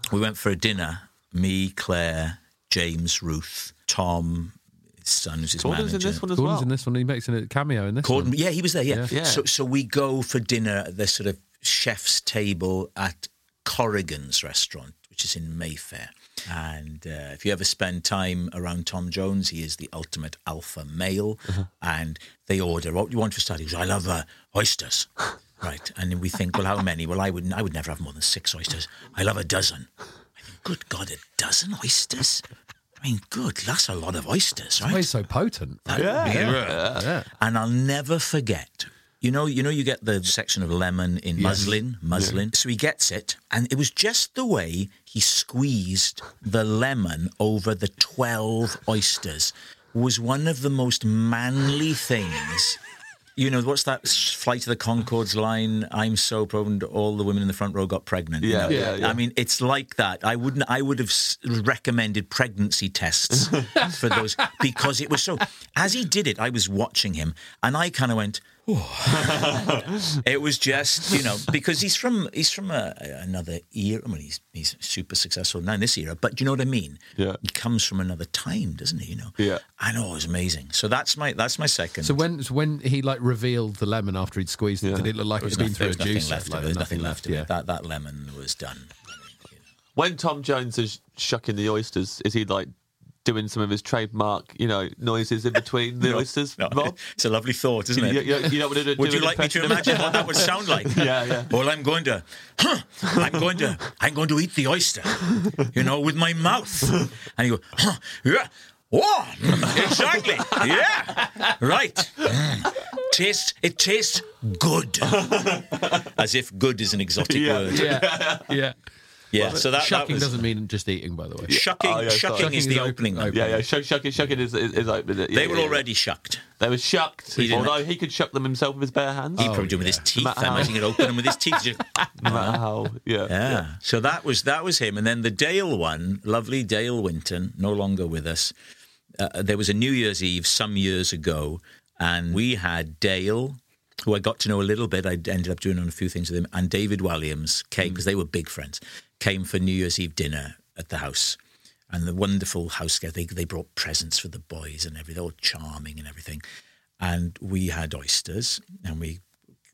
we went for a dinner, me, Claire, James, Ruth, Tom, his son, who's his Gordon's manager. in this one as Gordon's well. in this one. He makes a cameo in this Gordon, one. yeah, he was there. Yeah. Yeah. So, so we go for dinner at the sort of chef's table at Corrigan's restaurant, which is in Mayfair. And uh, if you ever spend time around Tom Jones, he is the ultimate alpha male. And they order what do you want for starters. I love uh, oysters. right. And we think, well, how many? Well, I would I would never have more than six oysters. I love a dozen. I think, good God, a dozen oysters. I mean, good, that's a lot of oysters, right? Why he's so potent? Yeah. And I'll never forget. You know, you know, you get the section of lemon in muslin, muslin. So he gets it, and it was just the way he squeezed the lemon over the twelve oysters was one of the most manly things. You know, what's that Flight of the Conchords line? I'm so proud all the women in the front row got pregnant. you Yeah, know? yeah, yeah. I mean, it's like that. I wouldn't. I would have recommended pregnancy tests for those because it was so. As he did it, I was watching him, and I kind of went. "Oh." it was just you know because he's from he's from a, another era. I mean, he's he's super successful now in this era, but do you know what I mean? Yeah. he comes from another time, doesn't he? You know. Yeah. I know oh, it was amazing. So that's my that's my second. So when so when he like revealed the lemon after he'd squeezed it, Yeah. did it look like it'd was been nothing, through a there was nothing juicer? left Like, it. There's nothing left of yeah. it. That that lemon was done. When Tom Jones is shucking the oysters, is he like doing some of his trademark, you know, noises in between the oysters, No, Rob? It's a lovely thought, isn't You, it? you, you don't want to do Would you like me to imagine what that would sound like? Yeah, yeah. Well, I'm going to, huh, I'm going to, I'm going to eat the oyster, you know, with my mouth. And you go, huh, yeah, oh, exactly, yeah, right. Mm. Tastes, it tastes good, as if good is an exotic Yeah. word. yeah, yeah. Yeah. So that, that Shucking was doesn't mean just eating, by the way. shucking. Oh, yeah, shucking Shucking is is the open- opening. open. Yeah, yeah. Shuck, shucking, shucking is, is, is open. Yeah, They were yeah. already shucked. They were shucked. He didn't- Although he could shuck them himself with his bare hands. He'd probably do it with his teeth. matter I how- imagine he'd open them with his teeth. Just, No matter how. Yeah. Yeah. So that was that was him, and then the Dale one, lovely Dale Winton, no longer with us. Uh, there was a New Year's Eve some years ago, and we had Dale, who I got to know a little bit. I ended up doing on a few things with him, and David Williams came mm. because they were big friends. Came for New Year's Eve dinner at the house, and the wonderful house. They they brought presents for the boys and everything, all charming and everything. And we had oysters, and we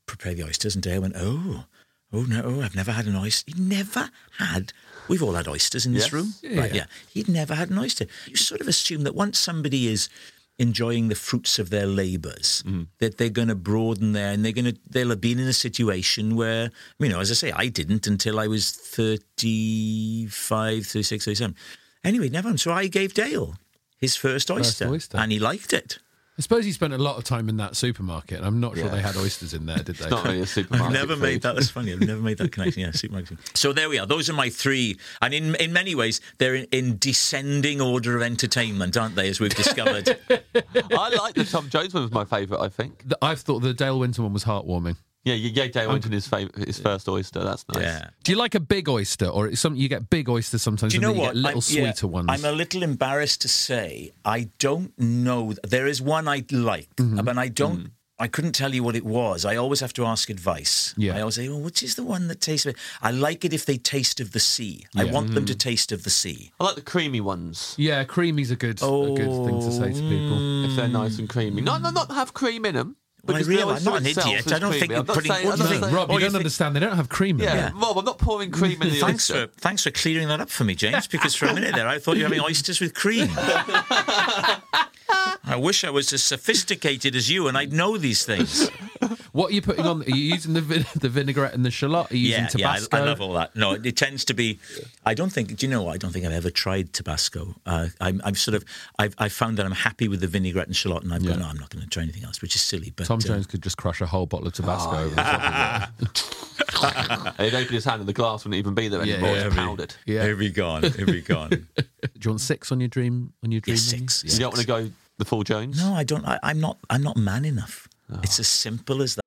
prepared the oysters. And Dale went, "Oh, oh no, oh, I've never had an oyster. He never had. We've all had oysters in this Yes. room, right? Yeah, he'd never had an oyster. You sort of assume that once somebody is enjoying the fruits of their labors mm-hmm. that they're going to broaden there and they're going to they'll have been in a situation where you know as i say i didn't until i was 35 36 37 anyway never mind. so i gave dale his first oyster, oyster. and he liked it I suppose he spent a lot of time in that supermarket. and I'm not sure Yeah. they had oysters in there, did they? It's not really a I've supermarket. never made that. That's funny. I've never made that connection. Yeah, supermarket. So there we are. Those are my three, and in in many ways they're in, in descending order of entertainment, aren't they? As we've discovered. I like the Tom Jones one was my favourite. I think. The- I've thought the Dale Winton one was heartwarming. Yeah, you gave Dale Winton his favorite, his first oyster. That's nice. yeah. Do you like a big oyster, or it's something you get big oysters sometimes, Do you and know then what? you get little I'm- yeah, sweeter ones? I'm a little embarrassed to say I don't know. There is one I like, Mm-hmm. but I don't. I couldn't tell you what it was. I always have to ask advice. Yeah. I always say, "Oh, which is the one that tastes?" of it?" I like it if they taste of the sea. I want them Mm-hmm. to taste of the sea. I like the creamy ones yeah, creamy's a good, a good thing to say to people. if they're nice and creamy. Not not not have cream in them. Well, I because the realise- I'm not an idiot. I don't think you're I'm putting- saying- what I'm do not you think? saying- Rob, you you don't think- understand. They don't have cream in Yeah, there. Rob, I'm not pouring cream in the Thanks oyster. for thanks for clearing that up for me, James. Because for a minute there, I thought you were having oysters with cream. I wish I was as sophisticated as you, and I'd know these things. What are you putting on? Are you using the vin- the vinaigrette and the shallot? Are you yeah, using yeah, I, Tabasco? I love all that. No, it, it tends to be. I don't think. Do you know? what? I don't think I've ever tried Tabasco. Uh, I'm, I'm sort of. I've, I've found that I'm happy with the vinaigrette and shallot, and I've gone. No, I'm not going to try anything else, which is silly. But Tom uh, Jones could just crush a whole bottle of Tabasco Oh, over the top of it. He'd open his hand and the glass wouldn't even be there anymore. yeah, it's yeah. powdered. Yeah. Here we gone. Here we gone. Do you want six on your dream on your dream? Yeah, menu? six. You don't want to go the full Jones? no, I don't. I, I'm not. I'm not man enough. It's as simple as that.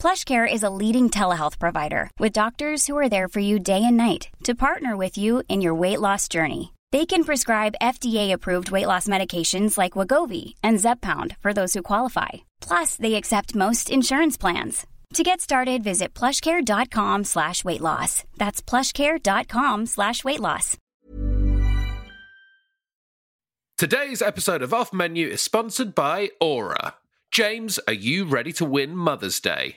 PlushCare is a leading telehealth provider with doctors who are there for you day and night to partner with you in your weight loss journey. They can prescribe FDA-approved weight loss medications like Wegovy and Zepbound for those who qualify. Plus, they accept most insurance plans. To get started, visit plushcare.com slash weight loss. That's plushcare.com slash weight loss. Today's episode of Off Menu is sponsored by Aura. James, are you ready to win Mother's Day?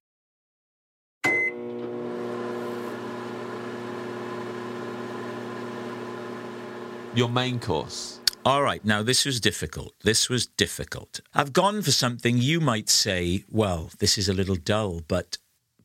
Your main course. All right, now this was difficult. This was difficult. I've gone for something you might say, well, this is a little dull, but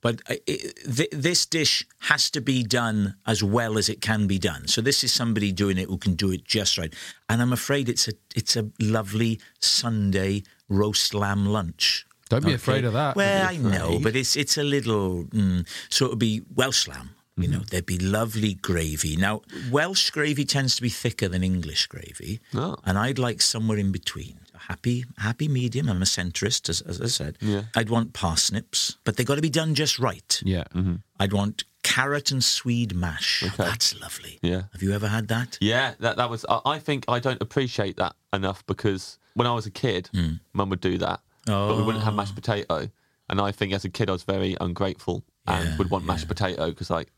but I- I- this dish has to be done as well as it can be done. So this is somebody doing it who can do it just right. And I'm afraid it's a it's a lovely Sunday roast lamb lunch. Don't be afraid of that. Well, I know, but it's it's a little. Mm, so it would be Welsh lamb. You know, mm-hmm. there'd be lovely gravy. Now, Welsh gravy tends to be thicker than English gravy, Oh. and I'd like somewhere in between. A happy, happy medium. I'm a centrist, as, as I said. Yeah. I'd want parsnips, but they've got to be done just right. Yeah. Mm-hmm. I'd want carrot and swede mash. Oh, okay. That's lovely. Yeah. Have you ever had that? Yeah, that that was. I, I think I don't appreciate that enough because when I was a kid, hmm. Mum would do that, but we wouldn't have mashed oh. potato. And I think as a kid, I was very ungrateful and Yeah, would want mashed potato because like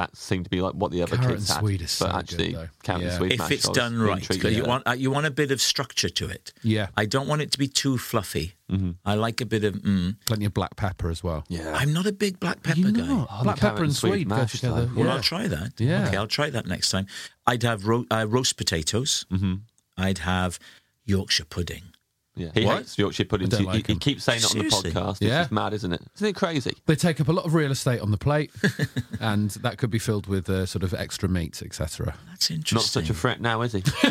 that seemed to be like what the other Carrot kids and had. swede is but so actually, though. carrot and Yeah. sweet if mash, it's done right, intrigued 'cause you want uh, you want a bit of structure to it. Yeah. I don't want it to be too fluffy. I like a bit of. Mm, Plenty of black pepper as well. Yeah. I'm not a big black pepper You guy. Oh, black pepper and and swede sweet go together. though. Well, yeah. I'll try that. Yeah. Okay, I'll try that next time. I'd have ro- uh, roast potatoes. Mm-hmm. I'd have Yorkshire pudding. Yeah. He What? hates Yorkshire puddings. I He, like he, he 'em. keeps saying it on the podcast. It's Yeah. just mad, isn't it? Isn't it crazy? They take up a lot of real estate on the plate, and that could be filled with uh, sort of extra meat, etc. That's interesting. Not such a threat now, is he?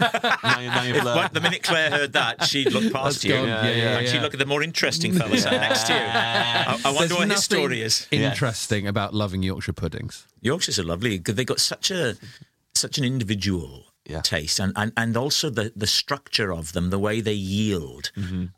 now, you- now you've If, learned. well, the minute Claire heard that, she'd look past you gone. Yeah, yeah, and she'd look at the more interesting fella sat next to you. I, I wonder There's what his story is. Interesting about loving Yorkshire puddings. Yorkshires are lovely because they got such a such an individual Yeah. taste and, and, and also the, the structure of them, the way they yield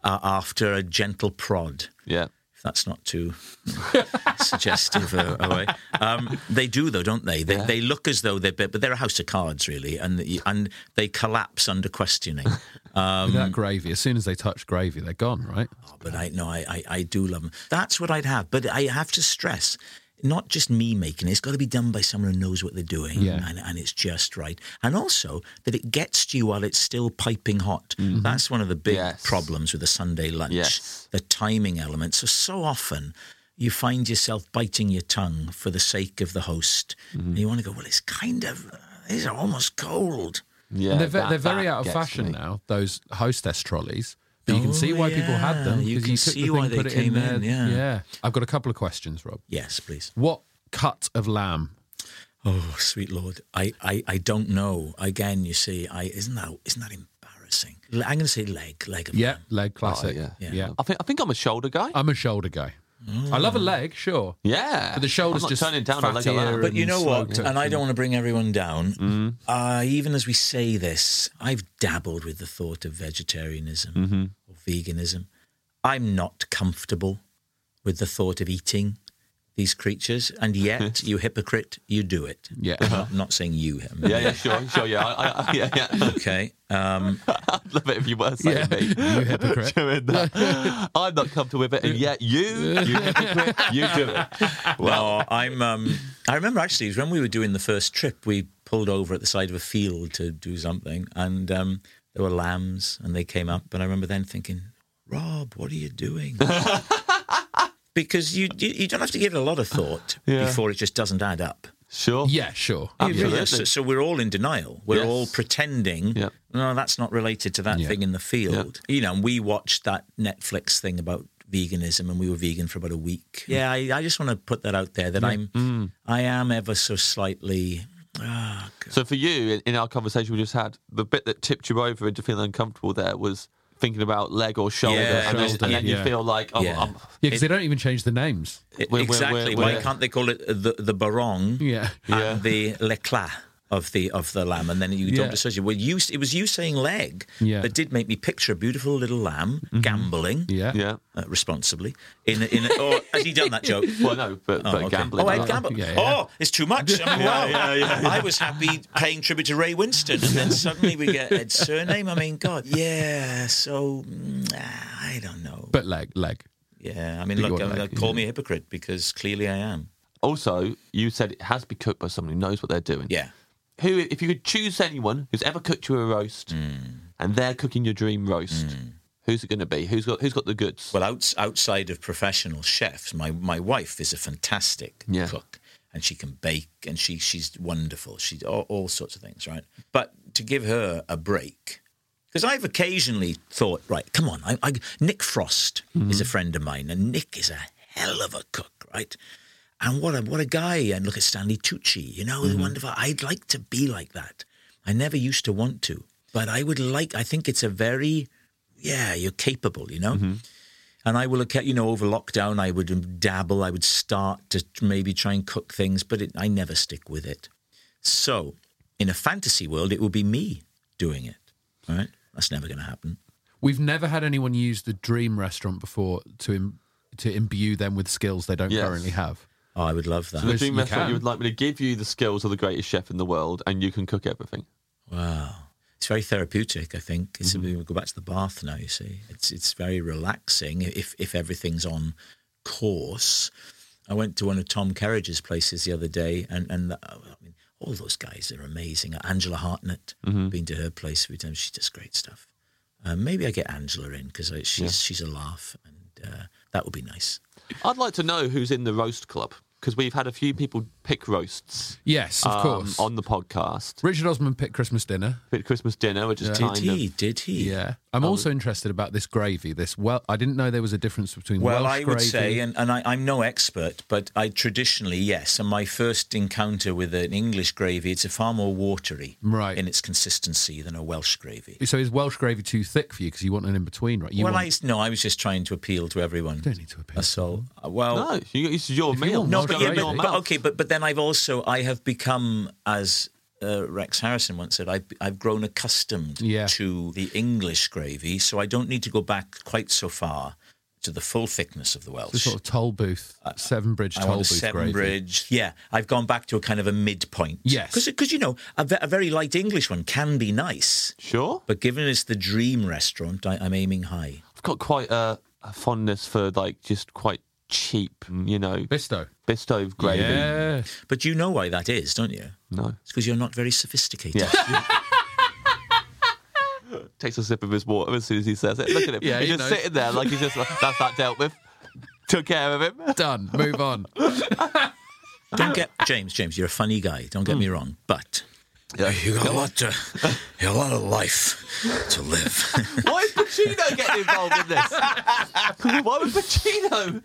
uh, after a gentle prod. yeah. If that's not too suggestive a, a way. Um, they do though, don't they? They, they look as though they're, but they're a house of cards really, and and they collapse under questioning. Um, Without gravy, as soon as they touch gravy, they're gone, right? Oh, but I no, I, I, I do love them. That's what I'd have. But I have to stress, not just me making it. It's got to be done by someone who knows what they're doing, Yeah. and, and it's just right. And also that it gets to you while it's still piping hot. Mm-hmm. That's one of the big Yes. problems with a Sunday lunch. Yes. The timing element. So so often. You find yourself biting your tongue for the sake of the host, and you want to go. Well, it's kind of, these are almost cold. Yeah. and they're, that- they're very out of fashion me. now. Those hostess trolleys. But you Oh, can see why oh, people had them. yeah, you 'cause can took see the why thing, they came in, in, there. yeah. I've got a couple of questions, Rob. Yes, please. What cut of lamb? Oh, sweet Lord, I, I, I don't know. Again, you see, I isn't that isn't that embarrassing? I'm going to say leg, leg of Yeah, lamb. leg classic. Oh, yeah. yeah. I think I think I'm a shoulder guy. I'm a shoulder guy. I love a leg, sure. yeah. But the shoulders I'm not just turning down a leg of fattier. But you know what? slow And I don't want to bring everyone down. Mm-hmm. Uh, even as we say this, I've dabbled with the thought of vegetarianism Mm-hmm. or veganism. I'm not comfortable with the thought of eating these creatures, and yet, you hypocrite, you do it. Yeah. I'm not saying you. him. Yeah, yeah, sure, sure, yeah, I, I, yeah, yeah. Okay. Um, I'd love it if you were saying Yeah. me. You hypocrite. Doing that. I'm not comfortable with it, and yet you, you hypocrite, you do it. no, I'm. Um, I remember actually when we were doing the first trip, we pulled over at the side of a field to do something, and um, there were lambs, and they came up, and I remember then thinking, Rob, what are you doing? Because you, you you don't have to give it a lot of thought Yeah. before it just doesn't add up. Sure. Yeah, sure. Absolutely. Yeah, so, so we're all in denial. We're Yes. all pretending. Yeah. No, that's not related to that Yeah. thing in the field. You know, and we watched that Netflix thing about veganism, and we were vegan for about a week. Yeah, I, I just want to put that out there that I'm, Mm. I am ever so slightly. Ah, God. So for you, in, in our conversation we just had, the bit that tipped you over into feeling uncomfortable there was thinking about leg or shoulder, Yeah, and, then, shoulder, and then yeah. you feel like, oh, Yeah. I'm, Yeah, because they don't even change the names. I- we're- we're- exactly. we're- Why we're- can't they call it the the barong Yeah. Yeah. and the leclat? Of the of the lamb, and then you Yeah. don't associate. Well, you it was you saying leg Yeah. that did make me picture a beautiful little lamb gambling Yeah. Yeah. uh, responsibly. In in or has he done that joke? Well, no, but, Oh, but okay. gambling. Oh, I right? gamble. Yeah, yeah. Oh, it's too much. I mean, wow. I was happy paying tribute to Ray Winstone, and then suddenly we get Ed's surname. I mean, God, yeah. So mm, ah, I don't know. But leg, leg. yeah, I mean, look, you're uh, like, call yeah. me a hypocrite because clearly I am. Also, you said it has to be cooked by someone who knows what they're doing. Yeah. Who, if you could choose anyone who's ever cooked you a roast, Hmm. and they're cooking your dream roast, who's it going to be? Who's got who's got the goods? Well, outs outside of professional chefs, my, my wife is a fantastic Yeah. cook, and she can bake, and she she's wonderful. She's all, all sorts of things, right? But to give her a break, because I've occasionally thought, right, come on, I, I, Nick Frost is a friend of mine, and Nick is a hell of a cook, right? And what a what a guy! And look at Stanley Tucci, you know, mm-hmm. wonderful. I'd like to be like that. I never used to want to, but I would like. I think it's a very, yeah, you're capable, you know. Mm-hmm. And I will, have you know, over lockdown, I would um, dabble. I would start to maybe try and cook things, but it, I never stick with it. So, in a fantasy world, it would be me doing it. All right, that's never going to happen. We've never had anyone use the dream restaurant before to Im- to imbue them with skills they don't Yes. currently have. Oh, I would love that. So the dream you restaurant, can. you would like me to give you the skills of the greatest chef in the world, and you can cook everything. Wow. It's very therapeutic, I think. It's we go back to the bath now, you see. It's it's very relaxing if if everything's on course. I went to one of Tom Kerridge's places the other day and and I mean all those guys are amazing. Angela Hartnett, been to her place a few times. She does great stuff. Uh, maybe I get Angela in because she's she's a laugh and uh, that would be nice. I'd like to know who's in the roast club because we've had a few people pick roasts. Yes, of um, course. on the podcast. Richard Osman picked Christmas dinner. Bit Christmas dinner, which is Yeah. kind Did he? of Did he? Yeah, I'm also interested about this gravy. This well, I didn't know there was a difference between Well, Welsh I would gravy. say, and, and I, I'm no expert, but I traditionally, yes. And my first encounter with an English gravy, it's a far more watery Right. in its consistency than a Welsh gravy. so is Welsh gravy too thick for you because you want an in between, right? You well, want, I no, I was just trying to appeal to everyone. don't need to appeal. That's all. Well, no. You, this is your If meal. want no, but, yeah, but, your but okay, but but then I've also I have become as. Uh, Rex Harrison once said, I've, "I've grown accustomed Yeah. to the English gravy, so I don't need to go back quite so far to the full thickness of the Welsh." the sort of toll booth, Severn Bridge I toll want a booth Severn gravy. Bridge. Yeah, I've gone back to a kind of a midpoint. Yes. because you know a, ve- a very light English one can be nice, Sure. but given it's the dream restaurant, I, I'm aiming high. I've got quite a, a fondness for like just quite cheap, you know, Bisto. Bisto gravy. Yeah. But you know why that is, don't you? No. It's because you're not very sophisticated. Yeah. Takes a sip of his water as soon as he says it. Look at him. Yeah, he's he just knows. sitting there like he's just like, that's that dealt with. Took care of him. Done. Move on. Don't get James. James, you're a funny guy. Don't Hmm. get me wrong, but yeah. you got a lot to, you got a lot of life to live. Why is Pacino getting involved in this? Why would Pacino?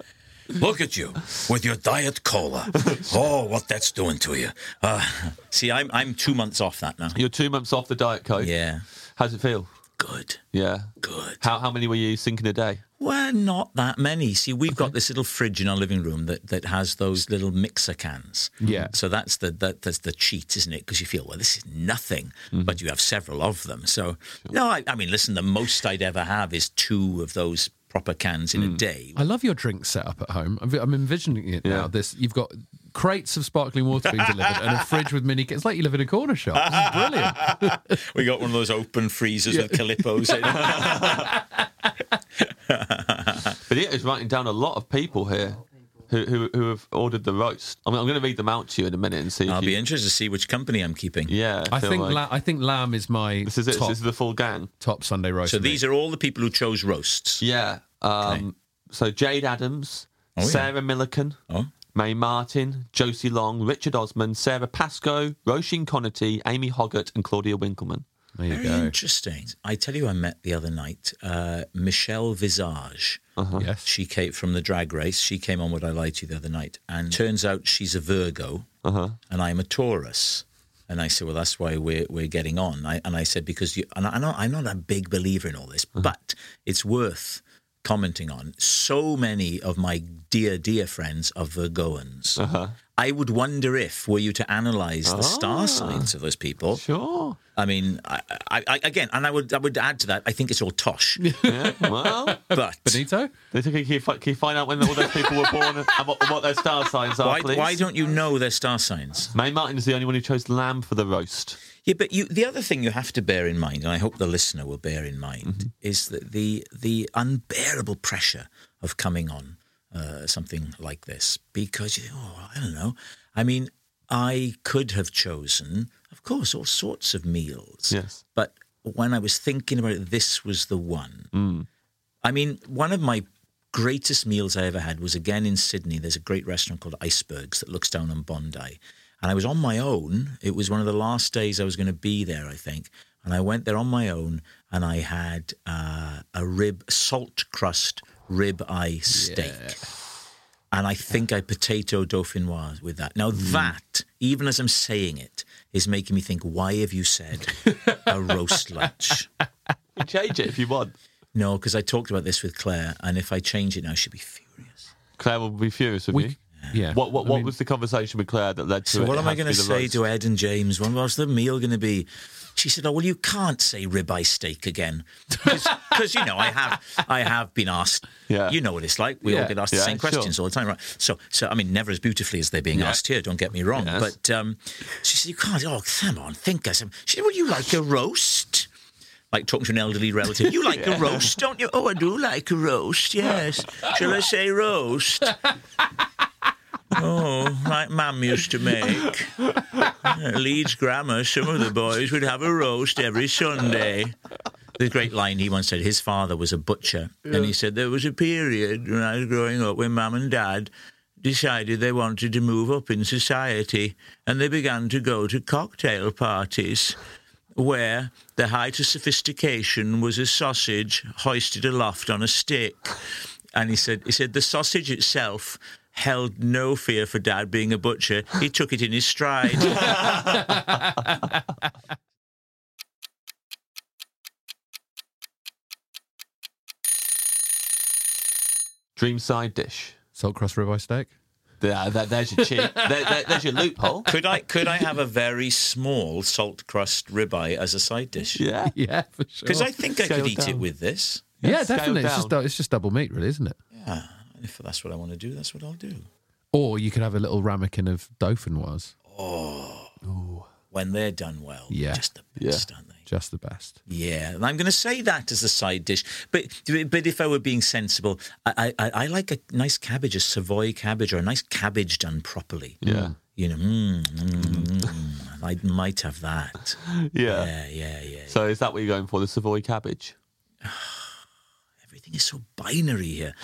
Look at you with your diet cola. Oh, what that's doing to you. Uh, see, I'm I'm two months off that now. You're two months off the diet coke. Yeah, How's it feel? good, Yeah. good. How how many were you sinking a day? Well, not that many. See, we've got this little fridge in our living room that, that has those little mixer cans. Yeah. So that's the that, that's the cheat, isn't it? Because you feel, well, this is nothing, but you have several of them. So no, I, I mean, listen, the most I'd ever have is two of those proper cans in a hmm. day. I love your drink setup at home. I'm, I'm envisioning it now. This you've got crates of sparkling water being delivered and a fridge with mini. It's like you live in a corner shop. This is brilliant. We got one of those open freezers with Calippos in But it is writing down a lot of people here who, who, who have ordered the roast. I mean, I'm going to read them out to you in a minute and see. I'll if be you, interested to see which company I'm keeping. Yeah, I feel think like- la- I think lamb is my this is it. top This is the full gang. top Sunday roast. So for me. these are all the people who chose roasts. Yeah. Um, So Jayde Adams, Oh, yeah. Sarah Millican, Oh. Mae Martin, Josie Long, Richard Osman, Sara Pascoe, Roisin Conaty, Amy Hoggart, and Claudia Winkleman. There you Very go. interesting. I tell you, I met the other night uh, Michelle Visage. Yes. She came from the drag race. She came on Would I Lie to You the other night. And turns out she's a Virgo Uh-huh. and I'm a Taurus. And I said, well, that's why we're, we're getting on. I, and I said, because you, and I, I'm, not, I'm not a big believer in all this, Uh-huh. but it's worth commenting on, so many of my dear, dear friends are Virgoans. Uh-huh. I would wonder if, were you to analyze the Ah. star signs of those people, Sure. I mean, I, I, I, again, and I would, I would add to that, I think it's all tosh. Yeah. Well, But Benito? they think can you, can you find out when all those people were born and what, what their star signs are, why, please? why don't you know their star signs? Mae Martin is the only one who chose lamb for the roast. Yeah, but you, the other thing you have to bear in mind, and I hope the listener will bear in mind, Mm-hmm. is that the the unbearable pressure of coming on uh, something like this, because you, oh, I don't know. I mean, I could have chosen, of course, all sorts of meals. Yes. But when I was thinking about it, this was the one. I mean, one of my greatest meals I ever had was again in Sydney. There's a great restaurant called Icebergs that looks down on Bondi. And I was on my own. It was one of the last days I was going to be there, I think. And I went there on my own and I had uh, a rib, salt crust rib eye steak. And I think I potato dauphinoise with that. Now, that, even as I'm saying it, is making me think, why have you said a roast lunch? You change it if you want. No, because I talked about this with Claire, and if I change it now, she'll be furious. Claire will be furious with We- you. Yeah. What what, I what mean- was the conversation with Claire that led to So it? what It am I going to say roast? to Ed and James? When was the meal going to be? She said, "Oh well, you can't say ribeye steak again, because you know I have I have been asked. Yeah. you know what it's like. We all get asked Yeah, the same sure. questions all the time, right? So so I mean, never as beautifully as they're being Yeah. asked here. Don't get me wrong, Yes. but um, she said, "You can't. Oh, come on, think of some." She said, "Would you like a roast?" Like talking to an elderly relative. You like a roast, don't you? Oh, I do like a roast. Yes. Shall I say roast? Oh, like Mum used to make. At Leeds Grammar, some of the boys would have a roast every Sunday. The great line he once said his father was a butcher, and he said there was a period when I was growing up when Mum and Dad decided they wanted to move up in society, and they began to go to cocktail parties where the height of sophistication was a sausage hoisted aloft on a stick. And he said, he said the sausage itself held no fear for Dad being a butcher. He took it in his stride. Dream side dish. Salt crust ribeye steak? There, there- there's your cheat. there, there- there's your loophole. could I could I have a very small salt crust ribeye as a side dish? Yeah. Yeah, for sure. Because I think I Scale could eat it with this. yeah, scale definitely. It's just, it's just double meat, really, isn't it? Yeah, if that's what I want to do, that's what I'll do. Or you could have a little ramekin of dauphinoise. When they're done well, Yeah. just the best, aren't they? Just the best. Yeah, and I'm going to say that as a side dish. But but if I were being sensible, I I, I like a nice cabbage, a Savoy cabbage, or a nice cabbage done properly. Yeah. You know, mm, mm, mm, I might have that. Yeah. Yeah, yeah, yeah. So is that what you're going for? The Savoy cabbage? Everything is so binary here.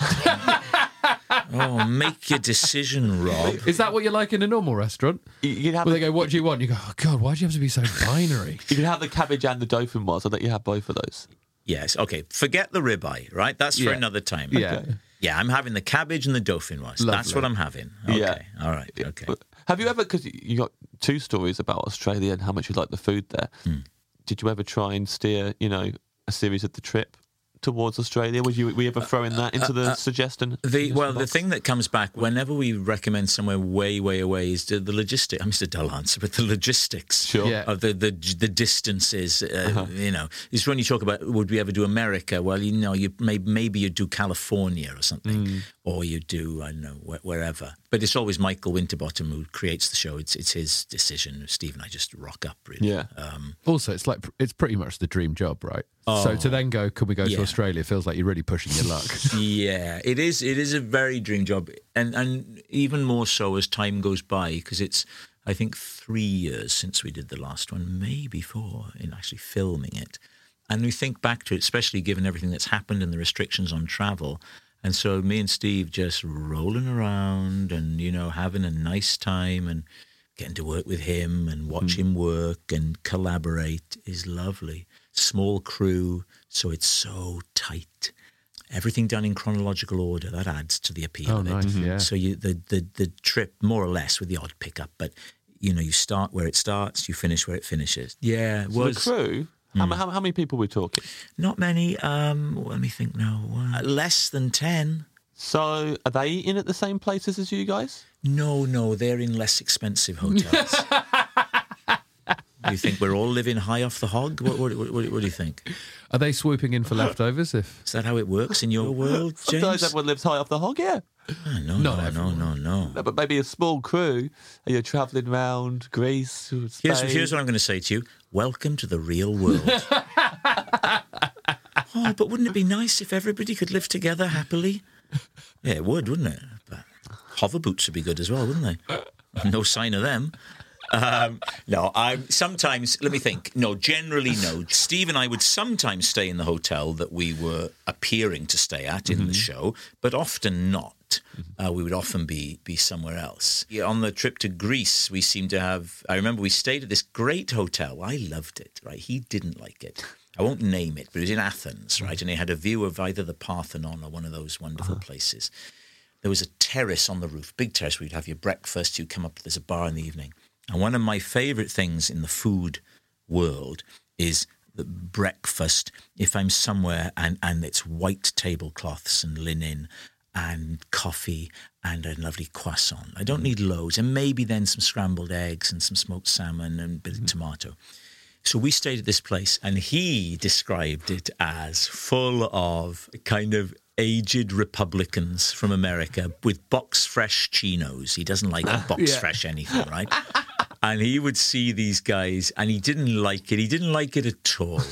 oh, make your decision, Rob. Is that what you like in a normal restaurant? You, you could have Where the, they go, what do you want? You go, oh, God, why do you have to be so binary? you could have the cabbage and the dauphinoise. I think you have both of those. Yes, okay. Forget the ribeye, right? That's for Yeah. another time. Yeah. Okay. Yeah, I'm having the cabbage and the dauphinoise. That's Lovely. what I'm having. Okay. Yeah. All right. Okay. But have you ever? Because you got two stories about Australia and how much you like the food there. Hmm. Did you ever try and steer, you know, a series of the trip towards Australia? Would you? We ever uh, throw in that uh, into the uh, suggestion? Uh, The suggestion well, the thing that comes back whenever we recommend somewhere way, way away is the, the logistic. I'm just a dull answer, but the logistics Sure. Yeah. of the the, the distances. Uh, uh-huh. You know, is when you talk about would we ever do America? Well, you know, you may, maybe you do California or something, mm. Or you do I don't know wh- wherever. But it's always Michael Winterbottom who creates the show. It's it's his decision. Steve and I just rock up. Really. Yeah. Um, Also, it's like it's pretty much the dream job, right? So to then go, can we go Yeah. to Australia? Feels like you're really pushing your luck. yeah, it is. It is a very dream job, and and even more so as time goes by, because it's I think three years since we did the last one, maybe four, in actually filming it, and we think back to it, especially given everything that's happened and the restrictions on travel. And so me and Steve just rolling around and you know having a nice time and getting to work with him and watch mm. him work and collaborate is lovely. Small crew, so it's so tight. Everything done in chronological order that adds to the appeal Oh, of it. nice, mm-hmm. yeah. So you the, the the trip more or less with the odd pickup, but you know you start where it starts, you finish where it finishes. Yeah, it So was the crew How, how, how many people we talking? Not many. Um, let me think now. Uh, less than 10. So are they eating at the same places as you guys? No, no, they're in less expensive hotels. do you think we're all living high off the hog? What, what, what, what, what do you think? Are they swooping in for leftovers? If Is that how it works in your world, James? Sometimes James? everyone lives high off the hog, yeah. Oh, no, Not no, no, everyone. no, no. No, but maybe a small crew and you're travelling around Greece, Spain. Here's, here's what I'm going to say to you. Welcome to the real world. oh, but wouldn't it be nice if everybody could live together happily? Yeah, it would, wouldn't it? But hover boots would be good as well, wouldn't they? No sign of them. Um, no, I sometimes let me think. No, generally no. Steve and I would sometimes stay in the hotel that we were appearing to stay at in the show, but often not. Mm-hmm. Uh, we would often be be somewhere else. Yeah, on the trip to Greece, we seemed to have. I remember we stayed at this great hotel. I loved it. Right, he didn't like it. I won't name it, but it was in Athens, right, mm-hmm. and it had a view of either the Parthenon or one of those wonderful uh-huh. places. There was a terrace on the roof, big terrace where you'd have your breakfast. You'd come up. There's a bar in the evening. And one of my favourite things in the food world is the breakfast. If I'm somewhere and, and it's white tablecloths and linen and coffee and a lovely croissant. I don't need loads. And maybe then some scrambled eggs and some smoked salmon and a bit of mm-hmm. tomato. So we stayed at this place, and he described it as full of kind of aged Republicans from America with box fresh chinos. He doesn't like box fresh anything, right? And he would see these guys, and he didn't like it. He didn't like it at all.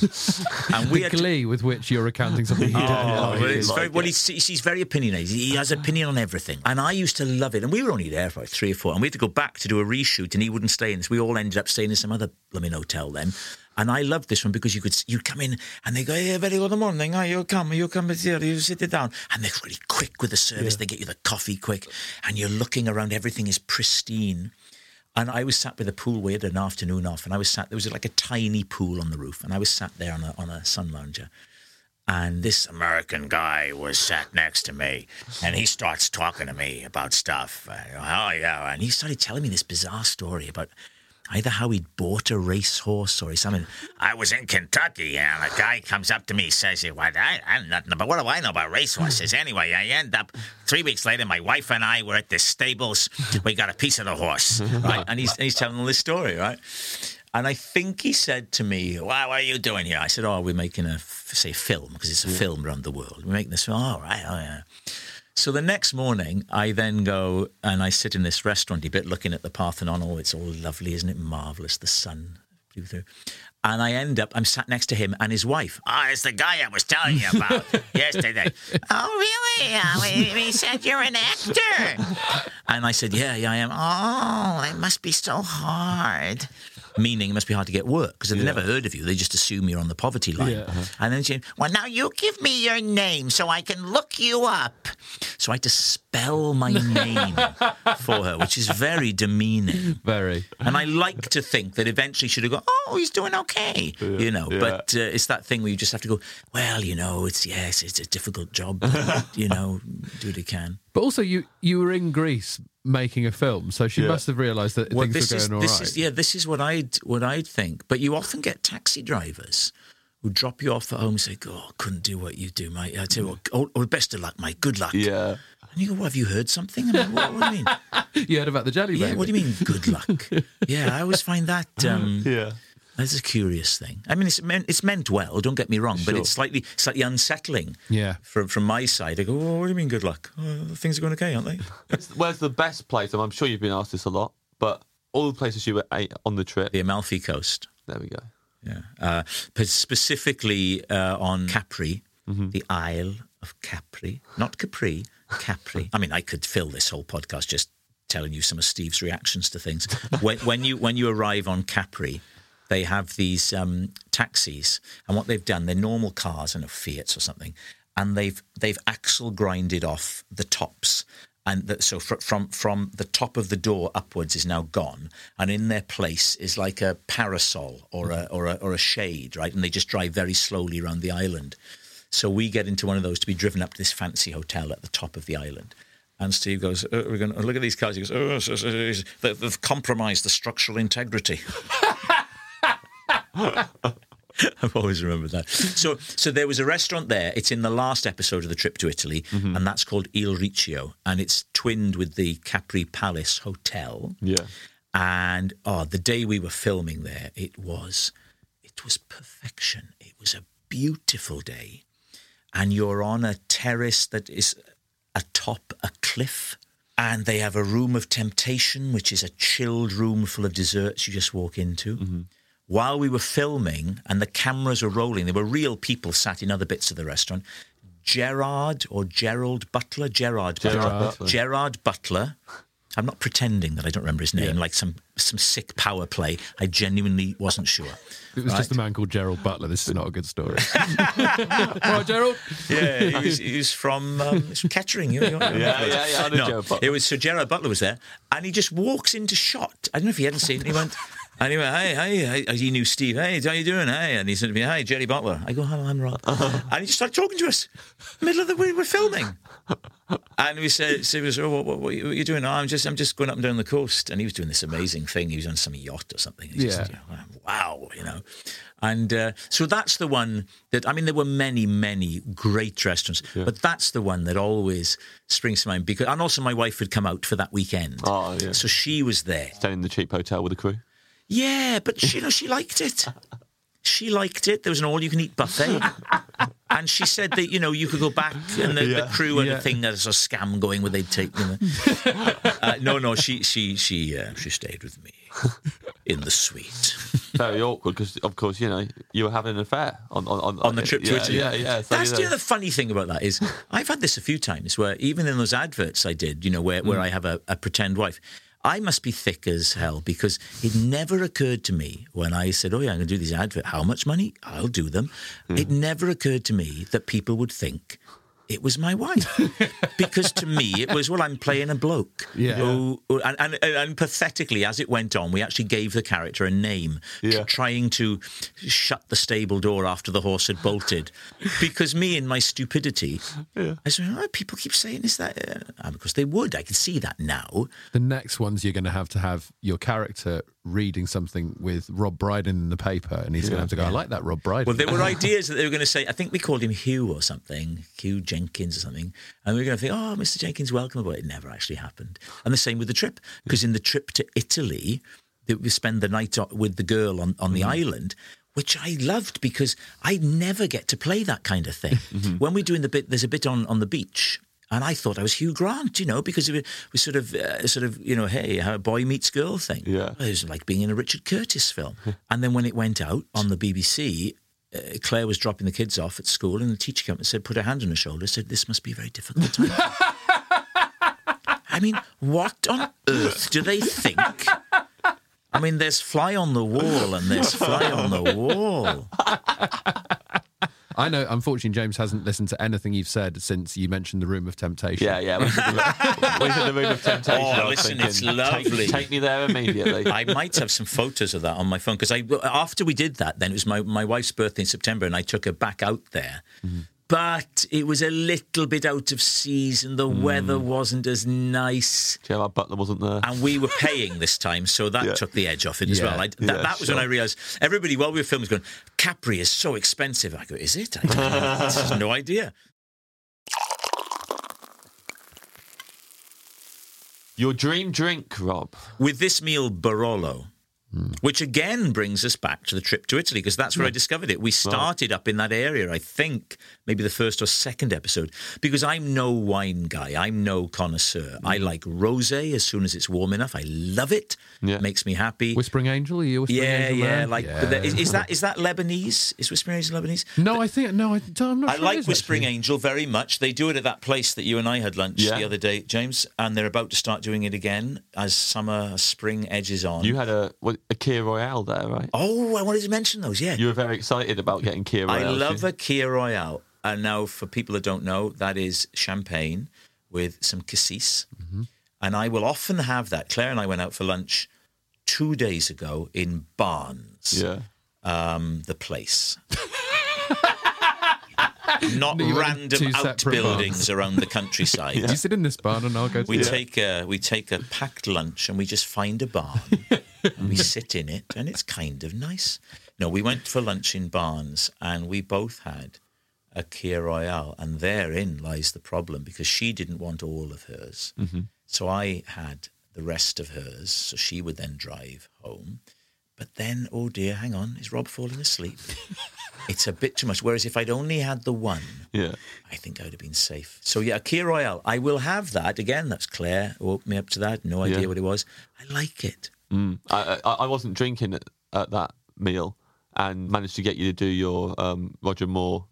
And we the had to- glee with which you're recounting something he oh, didn't Oh, but it's like very, well, it. he's, he's very opinionated. He has ah. opinion on everything. And I used to love it. And we were only there for like three or four. And we had to go back to do a reshoot, and he wouldn't stay in this. We all ended up staying in some other blooming hotel then. And I loved this one because you could you'd come in and they go, "Yeah, very good morning. Oh, you come, you come here, you sit it down." And they're really quick with the service. They get you the coffee quick, and you're looking around. Everything is pristine. And I was sat with a pool. We had an afternoon off, and I was sat. There was like a tiny pool on the roof, and I was sat there on a on a sun lounger. And this American guy was sat next to me, and he starts talking to me about stuff. Oh yeah, and he started telling me this bizarre story about either how he'd bought a racehorse or something. I was in Kentucky, and a guy comes up to me, says, "What? I, I nothing about what do I know about racehorses?" Hmm. Anyway, I end up three weeks later. My wife and I were at the stables. We got a piece of the horse, right? And he's and he's telling this story, right? And I think he said to me, "What, what are you doing here?" I said, "Oh, we're making a, say film because it's a film around the world. We're making this film. All right, oh yeah." So the next morning, I then go and I sit in this restaurant a bit, looking at the Parthenon. Oh, it's all lovely, isn't it? Marvelous, the sun blew through. And I end up, I'm sat next to him and his wife. Oh, it's the guy I was telling you about yesterday. oh, really? Uh, we, we said you're an actor. And I said, yeah, yeah, I am. Oh, it must be so hard. Meaning it must be hard to get work because they've never heard of you. They just assume you're on the poverty line. And then she, well, now you give me your name so I can look you up. So I had to spell my name for her, which is very demeaning. Very. And I like to think that eventually she'd have gone, oh, he's doing okay, you know. But uh, it's that thing where you just have to go, well, you know, it's yes, it's a difficult job, but, you know, do what you can. But also, you you were in Greece making a film, so she must have realised that Well, things this were is going all right. this is yeah, this is what I'd what I'd think. But you often get taxi drivers who drop you off at home and say, "Oh, couldn't do what you do, mate." I tell you what, oh, oh, best of luck, mate. Good luck. Yeah. And you go, well, have you heard something? I mean, what, what do you mean? You heard about the jelly yeah, what do you mean, good luck? yeah, I always find that um, Yeah. That's a curious thing. I mean, it's meant it's meant well. Don't get me wrong, but it's slightly slightly unsettling. Yeah. From from my side, I go, oh, what do you mean, good luck? Oh, things are going okay, aren't they? Where's the best place? And I'm sure you've been asked this a lot, but all the places you were on the trip. the Amalfi Coast. There we go. Yeah. Uh, but specifically uh, on Capri, Mm-hmm. the Isle of Capri, not Capri, Capri. I mean, I could fill this whole podcast just telling you some of Steve's reactions to things. when, when you when you arrive on Capri, they have these um, taxis, and what they've done, they're normal cars, don't know Fiats or something, and they've they've axle grinded off the tops. And that, so fr- from from the top of the door upwards is now gone, and in their place is like a parasol or a or a or a shade, right? And they just drive very slowly around the island. So we get into one of those to be driven up to this fancy hotel at the top of the island. And Steve goes, oh, "We're going to look at these cars." He goes, "Oh, they've compromised the structural integrity." I've always remembered that. So, so there was a restaurant there. It's in the last episode of the trip to Italy, Mm-hmm. and that's called Il Riccio, and it's twinned with the Capri Palace Hotel. Yeah. And oh, the day we were filming there, it was, it was perfection. It was a beautiful day, and you're on a terrace that is atop a cliff. And they have a room of temptation, which is a chilled room full of desserts you just walk into. While we were filming and the cameras were rolling, there were real people sat in other bits of the restaurant. Gerard or Gerald Butler, Gerard, Gerard Butler, Butler. Gerard Butler. I'm not pretending that I don't remember his name, like some some sick power play. I genuinely wasn't sure. It was just a man called Gerald Butler. This is not a good story. right, Gerald. Yeah, he was, he was from, um, he's from Kettering. You, you Yeah, yeah, yeah, I know no, It was so Gerard Butler was there, and he just walks into shot. I don't know if he hadn't seen it. He went, and he went, "Hey, hey, hey," he knew Steve. Hey, how you doing? Hey, and he said to me, "Hey, Jerry Butler." I go, "Hello, I'm Rob," and he just started talking to us, middle of the we were filming. And we said, so he was, oh, what, what, what, are you doing? Oh, I'm just, I'm just going up and down the coast. And he was doing this amazing thing. He was on some yacht or something. He just, Yeah. you know, wow, you know. And uh, so that's the one that, I mean, there were many, many great restaurants, but that's the one that always springs to mind. Because, and also my wife had come out for that weekend. Oh, yeah. So she was there. Staying in the cheap hotel with the crew. Yeah, but she, you know, she liked it. She liked it. There was an all-you-can-eat buffet, and she said that you know you could go back, and the, the crew had a thing that's a scam going where they'd take. You know. uh, no, no, she she she uh, she stayed with me in the suite Very awkward because, of course, you know, you were having an affair on on, on, on the trip to yeah, Italy. Yeah, yeah. So, That's you the other funny thing about that is I've had this a few times where even in those adverts I did, you know, where, Mm. where I have a, a pretend wife. I must be thick as hell because it never occurred to me when I said, "Oh yeah, I'm going to do these adverts. How much money? I'll do them." Mm. It never occurred to me that people would think it was my wife because to me it was well, I'm playing a bloke. Yeah. Who, and, and and pathetically, as it went on, we actually gave the character a name, Yeah. trying to shut the stable door after the horse had bolted. Because me, in my stupidity, I said, oh, people keep saying, "Is that?" Uh, and because they would, I can see that now. The next ones you're going to have to have your character reading something with Rob Brydon in the paper, and he's going to have to go, "I like that Rob Brydon." Well, there were ideas that they were going to say. I think we called him Hugh or something, Hugh Jenkins or something, and we were going to think, "Oh, Mr. Jenkins, welcome," but it never actually happened. And the same with the trip, because in the trip to Italy, we spend the night with the girl on on the mm-hmm. island. Which I loved because I never get to play that kind of thing. Mm-hmm. When we're doing the bit, there's a bit on, on the beach, and I thought I was Hugh Grant, you know, because it was sort of, uh, sort of, you know, hey, how boy meets girl thing. Yeah. it was like being in a Richard Curtis film. and then when it went out on the BBC, uh, Claire was dropping the kids off at school, and the teacher came up and said, put her hand on her shoulder, said, "This must be a very difficult time." I mean, what on earth do they think? I mean, there's fly on the wall, and there's fly on the wall. I know. Unfortunately, James hasn't listened to anything you've said since you mentioned the Room of Temptation. Yeah, yeah. We should have we should have moved of temptation. Oh, listen, thinking, it's lovely. Take, me there immediately. I might have some photos of that on my phone because I after we did that, then it was my, my wife's birthday in September, and I took her back out there. Mm-hmm. But it was a little bit out of season. The hmm. weather wasn't as nice. Gerard Butler wasn't there. And we were paying this time, so that Yeah. took the edge off it as Yeah. well. I, that, Yeah, that was when. I realised everybody, while we were filming, was going, Capri is so expensive. I go, is it? I, I have no idea. Your dream drink, Rob. With this meal, Barolo, which again brings us back to the trip to Italy, because that's where I discovered it. We started up in that area, I think, maybe the first or second episode, because I'm no wine guy. I'm no connoisseur. I mm. like rosé as soon as it's warm enough. I love it. Yeah. it Makes me happy. Whispering Angel. Are you Whispering yeah, Angel? yeah. man? Like, Yeah. But is, is that is that Lebanese? Is Whispering Angel Lebanese? No, I think no. I, I'm not I sure like is, Whispering actually. Angel very much. They do it at that place that you and I had lunch Yeah. the other day, James, and they're about to start doing it again as summer, spring edges on. You had a what, a Kir Royale there, right? oh, I wanted to mention those. Yeah, You were very excited about getting Kir Royale. I love a Kir Royale. And now, for people that don't know, that is champagne with some cassis. Mm-hmm. And I will often have that. Claire and I went out for lunch two days ago in Barnes, Yeah. um, the place. Not random outbuildings around the countryside. You sit in this barn, and I'll go. To We take a we take a packed lunch and we just find a barn and we sit in it and it's kind of nice. No, we went for lunch in Barnes, and we both had a Kir Royale, and therein lies the problem because she didn't want all of hers, mm-hmm. so I had the rest of hers, so she would then drive home. But then, oh dear, hang on, is Rob falling asleep? it's a bit too much. Whereas if I'd only had the one, Yeah. I think I would have been safe. So yeah, a Kir Royale. I will have that again. That's Claire who woke me up to that. No idea Yeah. what it was. I like it. Mm. I, I I wasn't drinking at, at that meal and managed to get you to do your um, Roger Moore.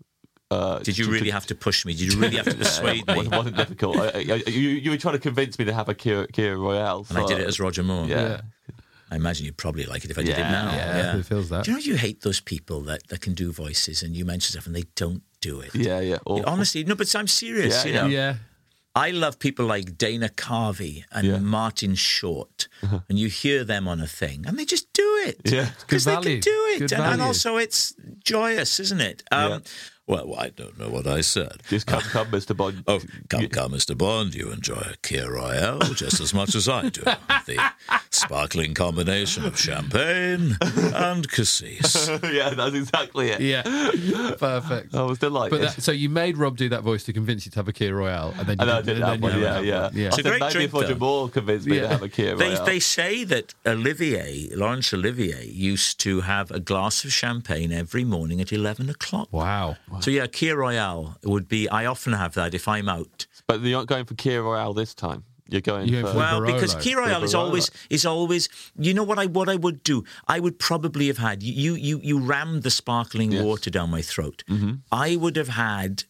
Uh, Did you to- really to- have to push me? Did you really have to persuade it me? wasn't, wasn't difficult. I, I, you, you were trying to convince me to have a Kir, Kir Royale. And I did it as Roger Moore. Yeah. I imagine you'd probably like it if I did it now. Yeah, it feels that. Do you know you hate those people that, that can do voices and you mention stuff and they don't do it? Yeah, yeah. Or- Honestly, no, but I'm serious. Yeah, you yeah. know? Yeah. I love people like Dana Carvey and Yeah. Uh-huh. Martin Short, and you hear them on a thing, and they just do it. Yeah. because Good they can value. do it, Good and, and also it's joyous, isn't it? Um, Well, I don't know what I said. Just come, come, Mr. Bond. Oh, come, come, Mr. Bond. You enjoy a Kir Royale just as much as I do. The sparkling combination of champagne and cassis. yeah, that's exactly it. Yeah. Perfect. I was delighted. But that, so you made Rob do that voice to convince you to have a Kir Royale, and then you and I did, did and that then one. you Yeah, yeah. one. yeah. It's a great maybe drink, if Roger though. Moore convinced me Yeah. to have a Kir They, Royale. they say that Olivier, Laurence Olivier, used to have a glass of champagne every morning at 11 o'clock. Wow. So, yeah, Kir Royale would be, I often have that if I'm out. But you're not going for Kir Royale this time. You're going You're going for. for- Well, because Barolo. Kir Royale is always is always. You know what I what I would do? I would probably have had you you you rammed the sparkling Yes. water down my throat. I would have had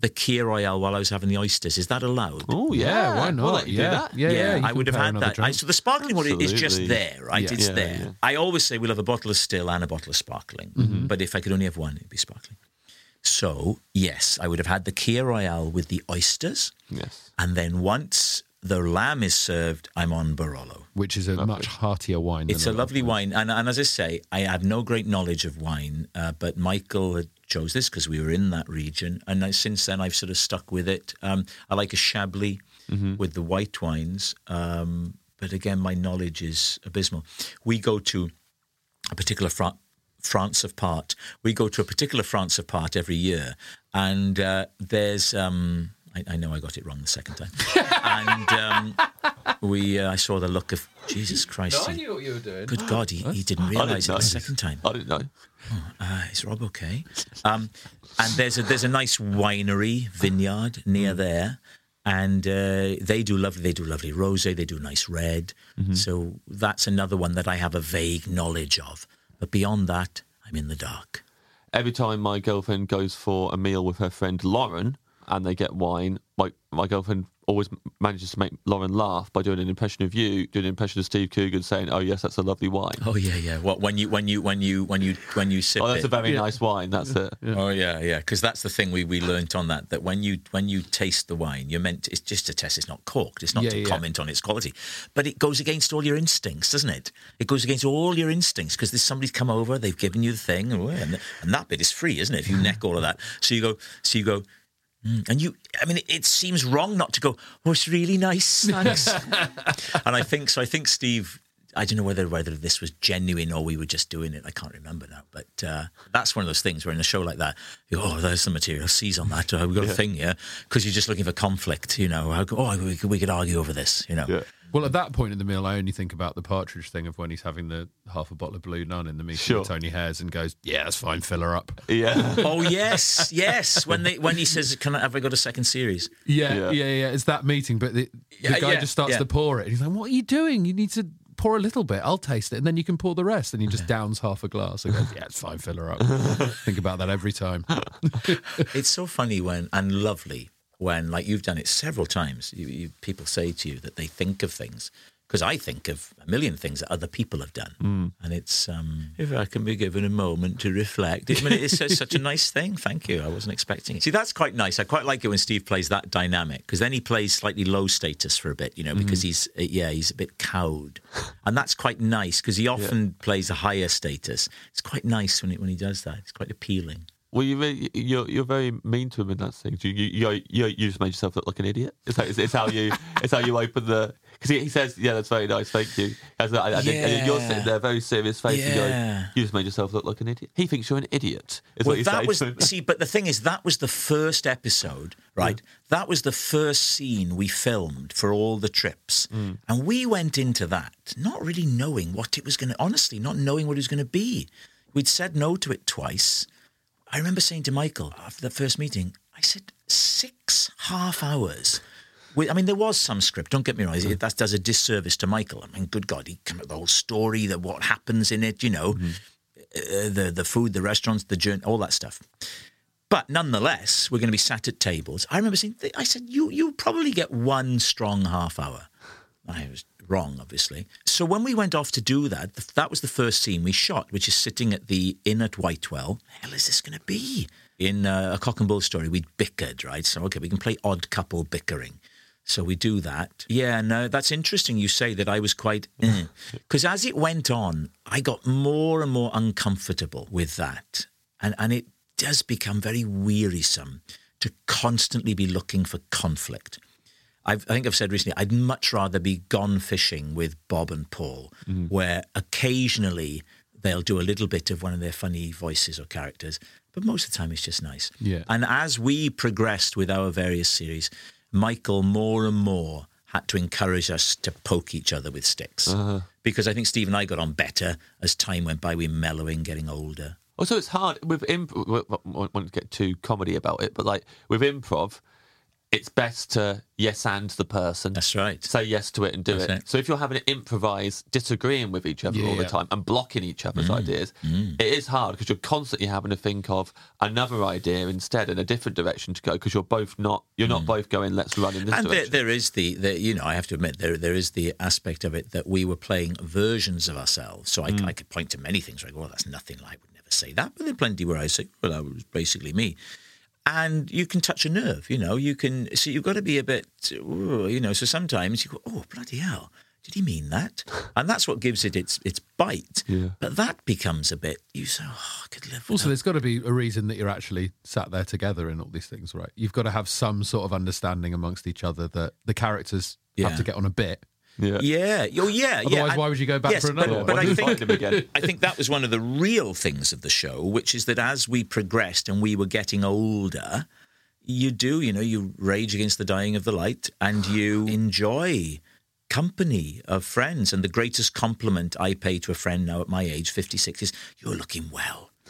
the Kir Royale while I was having the oysters. Is that allowed? oh, Yeah, yeah. why We'll not? let you do yeah. that. yeah, yeah, you I would have had that. I, so the sparkling water is just there, right? Yeah. It's Yeah, there. yeah. I always say we'll have a bottle of still and a bottle of sparkling. Mm-hmm. But if I could only have one, it'd be sparkling. So yes, I would have had the Kir Royale with the oysters, Yes. and then once the lamb is served, I'm on Barolo. which is a much heartier wine. It's than a lovely wine, and, and as I say, I have no great knowledge of wine, uh, but Michael had chose this because we were in that region, and I, since then I've sort of stuck with it. Um, I like a Chablis with the white wines, um, but again, my knowledge is abysmal. We go to a particular Fra- France of part. We go to a particular France of part every year, and uh, there's. Um, I, I know I got it wrong the second time, and um, we. Uh, I saw the look of Jesus Christ. he- what you were doing. Good God, he, he didn't realise it the second time. I didn't know. Uh, is Rob okay? Um, and there's a there's a nice winery vineyard near there, and uh, they do lovely they do lovely rosé. They do nice red. So that's another one that I have a vague knowledge of. But beyond that, I'm in the dark. Every time my girlfriend goes for a meal with her friend Lauren and they get wine, my, my girlfriend always manages to make Lauren laugh by doing an impression of you, doing an impression of Steve Coogan saying, Oh, yes, that's a lovely wine. Oh yeah, yeah. What when you when you when you when you when you sip Oh, that's it? a very nice wine. That's it. Oh yeah, yeah. Because that's the thing we, we learnt on that that when you when you taste the wine, you're meant to, it's just a test. It's not corked. It's not Yeah, to yeah. comment on its quality, but it goes against all your instincts, doesn't it? It goes against all your instincts because there's somebody's come over, they've given you the thing, and, and that bit is free, isn't it? If you neck all of that, so you go, so you go. "Mm," And you, I mean, it seems wrong not to go. Oh, it's really nice, thanks. and I think so. I think Steve. I don't know whether whether this was genuine or we were just doing it. I can't remember now. But uh, that's one of those things where in a show like that, you go, oh, there's the material. Seize on that. Uh, we've got a thing, yeah. Because you're just looking for conflict. You know, oh, we could, we could argue over this. You know. Yeah. Well, at that point in the meal, I only think about the partridge thing of when he's having the half a bottle of Blue Nun in the meeting Sure. with Tony Hayers and goes, "Yeah, that's fine, fill her up." Yeah. Oh yes, yes. When they when he says, "Can I have I got a second series?" Yeah, Yeah. yeah, yeah. It's that meeting, but the, Yeah, the guy yeah, just starts yeah. to pour it, and he's like, "What are you doing? You need to pour a little bit. I'll taste it, and then you can pour the rest." And he just downs half a glass and goes, "Yeah, it's fine, fill her up." think about that every time. It's so funny when and lovely when, like you've done it several times. You, you, people say to you that they think of things because I think of a million things that other people have done, and it's um, if I can be given a moment to reflect. I mean, it's such- such a nice thing. Thank you. I wasn't expecting it. See, that's quite nice. I quite like it when Steve plays that dynamic because then he plays slightly low status for a bit, you know, because he's uh, yeah he's a bit cowed, and that's quite nice because he often plays a higher status. It's quite nice when he, when he does that. It's quite appealing. Well, you really, you're you're very mean to him in that scene. You you you, you, you just made yourself look like an idiot. It's, it's, it's how you it's how you open the because he, he says yeah that's very nice thank you. As I, I, think- and you're sitting there very serious face and going you just made yourself look like an idiot. He thinks you're an idiot. Is well, what that was see, but the thing is, that was the first episode, mm. right? That was the first scene we filmed for all the trips, mm. and we went into that not really knowing what it was going to. Honestly, not knowing what it was going to be. We'd said no to it twice. I remember saying to Michael after the first meeting, I said six half hours. I mean, there was some script. Don't get me wrong; it, that does a disservice to Michael. I mean, good God, he come up with the whole story, that what happens in it, you know, uh, the the food, the restaurants, the journey, all that stuff. But nonetheless, we're going to be sat at tables. I remember saying, I said, you you probably get one strong half hour. I was wrong, obviously. So when we went off to do that, that was the first scene we shot, which is sitting at the inn at Whitewell. hell is this going to be? In uh, a cock and bull story, we'd bickered, right? So okay, we can play odd couple bickering. So we do that. Yeah, no, that's interesting. You say that I was quite because as it went on, I got more and more uncomfortable with that, and and it does become very wearisome to constantly be looking for conflict. I've, I think I've said recently, I'd much rather be gone fishing with Bob and Paul, mm-hmm. where occasionally they'll do a little bit of one of their funny voices or characters, but most of the time it's just nice. Yeah. And as we progressed with our various series, Michael more and more had to encourage us to poke each other with sticks. Uh-huh. Because I think Steve and I got on better as time went by. We mellowing, getting older. Also, it's hard with improv. I won't get too comedy about it, but like with improv, it's best to yes and the person. That's right. Say yes to it and do it. it. So if you're having to improvise, disagreeing with each other all the Yeah. time and blocking each Mm. other's ideas, it is hard because you're constantly having to think of another idea instead in a different direction to go because you're both not you're not both going. Let's run in this Mm. and there, there is the, the, you know, I have to admit, there there is the aspect of it that we were playing versions of ourselves. So I, Mm. I could point to many things. Like, well, that's nothing like. I would never say that. But there are plenty where I say, well, that was basically me. And you can touch a nerve. You know, you can. So you've got to be a bit, you know. So sometimes you go, oh bloody hell. Did he mean that? And that's what gives it its its bite. Yeah. But that becomes a bit. You say, oh, I could live. Also, there's got to be a reason that you're actually sat there together in all these things, right? You've got to have some sort of understanding amongst each other that the characters have to get on a bit. Yeah. Yeah. Oh, yeah. yeah. Otherwise, And- why would you go back yes, for another but, one? But Why I do you think find him again? I think that was one of the real things of the show, which is that as we progressed and we were getting older, you do, you know, you rage against the dying of the light and you enjoy company of friends. And the greatest compliment I pay to a friend now at my age, 56, is you're looking well.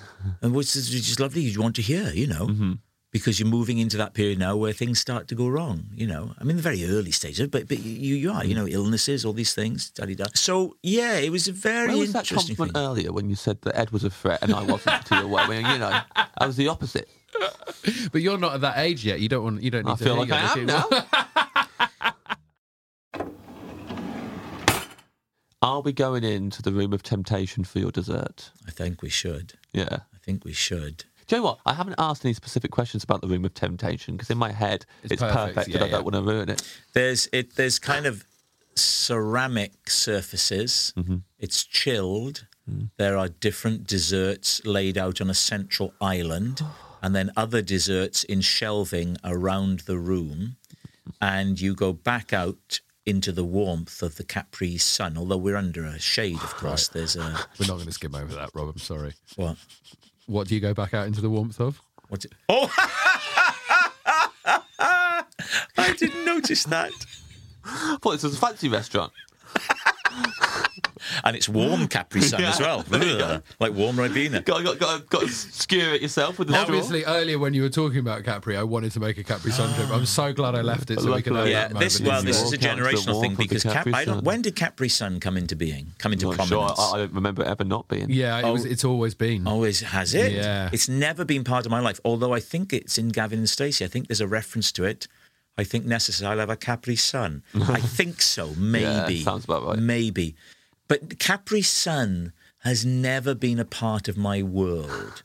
And which is just lovely. You want to hear, you know. Mm-hmm. Because you're moving into that period now where things start to go wrong, you know. I mean, the very early stages, but but you you are, you mm. know, illnesses, all these things, da da. So yeah, it was a very Where was that interesting compliment thing. earlier when you said that Ed was a threat and I wasn't to your way? Well, you know, I was the opposite. But you're not at that age yet. You don't want. You don't need I to feel hear like I am looking- now. Are we going into the room of temptation for your dessert? I think we should. Yeah. I think we should. Do you know what? I haven't asked any specific questions about the room of temptation because in my head it's, It's perfect, perfect, and yeah, I don't yeah. want to ruin it. There's it. There's kind of ceramic surfaces. Mm-hmm. It's chilled. Mm. There are different desserts laid out on a central island, and then other desserts in shelving around the room. And you go back out into the warmth of the Capri sun. Although we're under a shade, of course. There's a We're not going to skim over that, Rob. I'm sorry. what? What do you go back out into the warmth of? What's it? Oh, I didn't notice that. I thought this was a fancy restaurant. And it's warm Capri Sun as well. Ugh, like warm Ribena. Got, got, got, got to skewer it yourself with the straw. Obviously, earlier when you were talking about Capri, I wanted to make a Capri Sun trip. I'm so glad I left it so we could have Yeah, that this moment well, this there. is a Walk out to the generational thing because Cap, Capri I don't. When did Capri Sun come into being? Come into Not sure. prominence? I, I don't remember it ever not being. Yeah, it was, oh. it's always been. Oh, always has it. Yeah. It's never been part of my life. Although I think it's in Gavin and Stacey. I think there's a reference to it. I think necessary. I'll have a Capri Sun. I think so. Maybe. sounds about right. Maybe. But Capri Sun has never been a part of my world.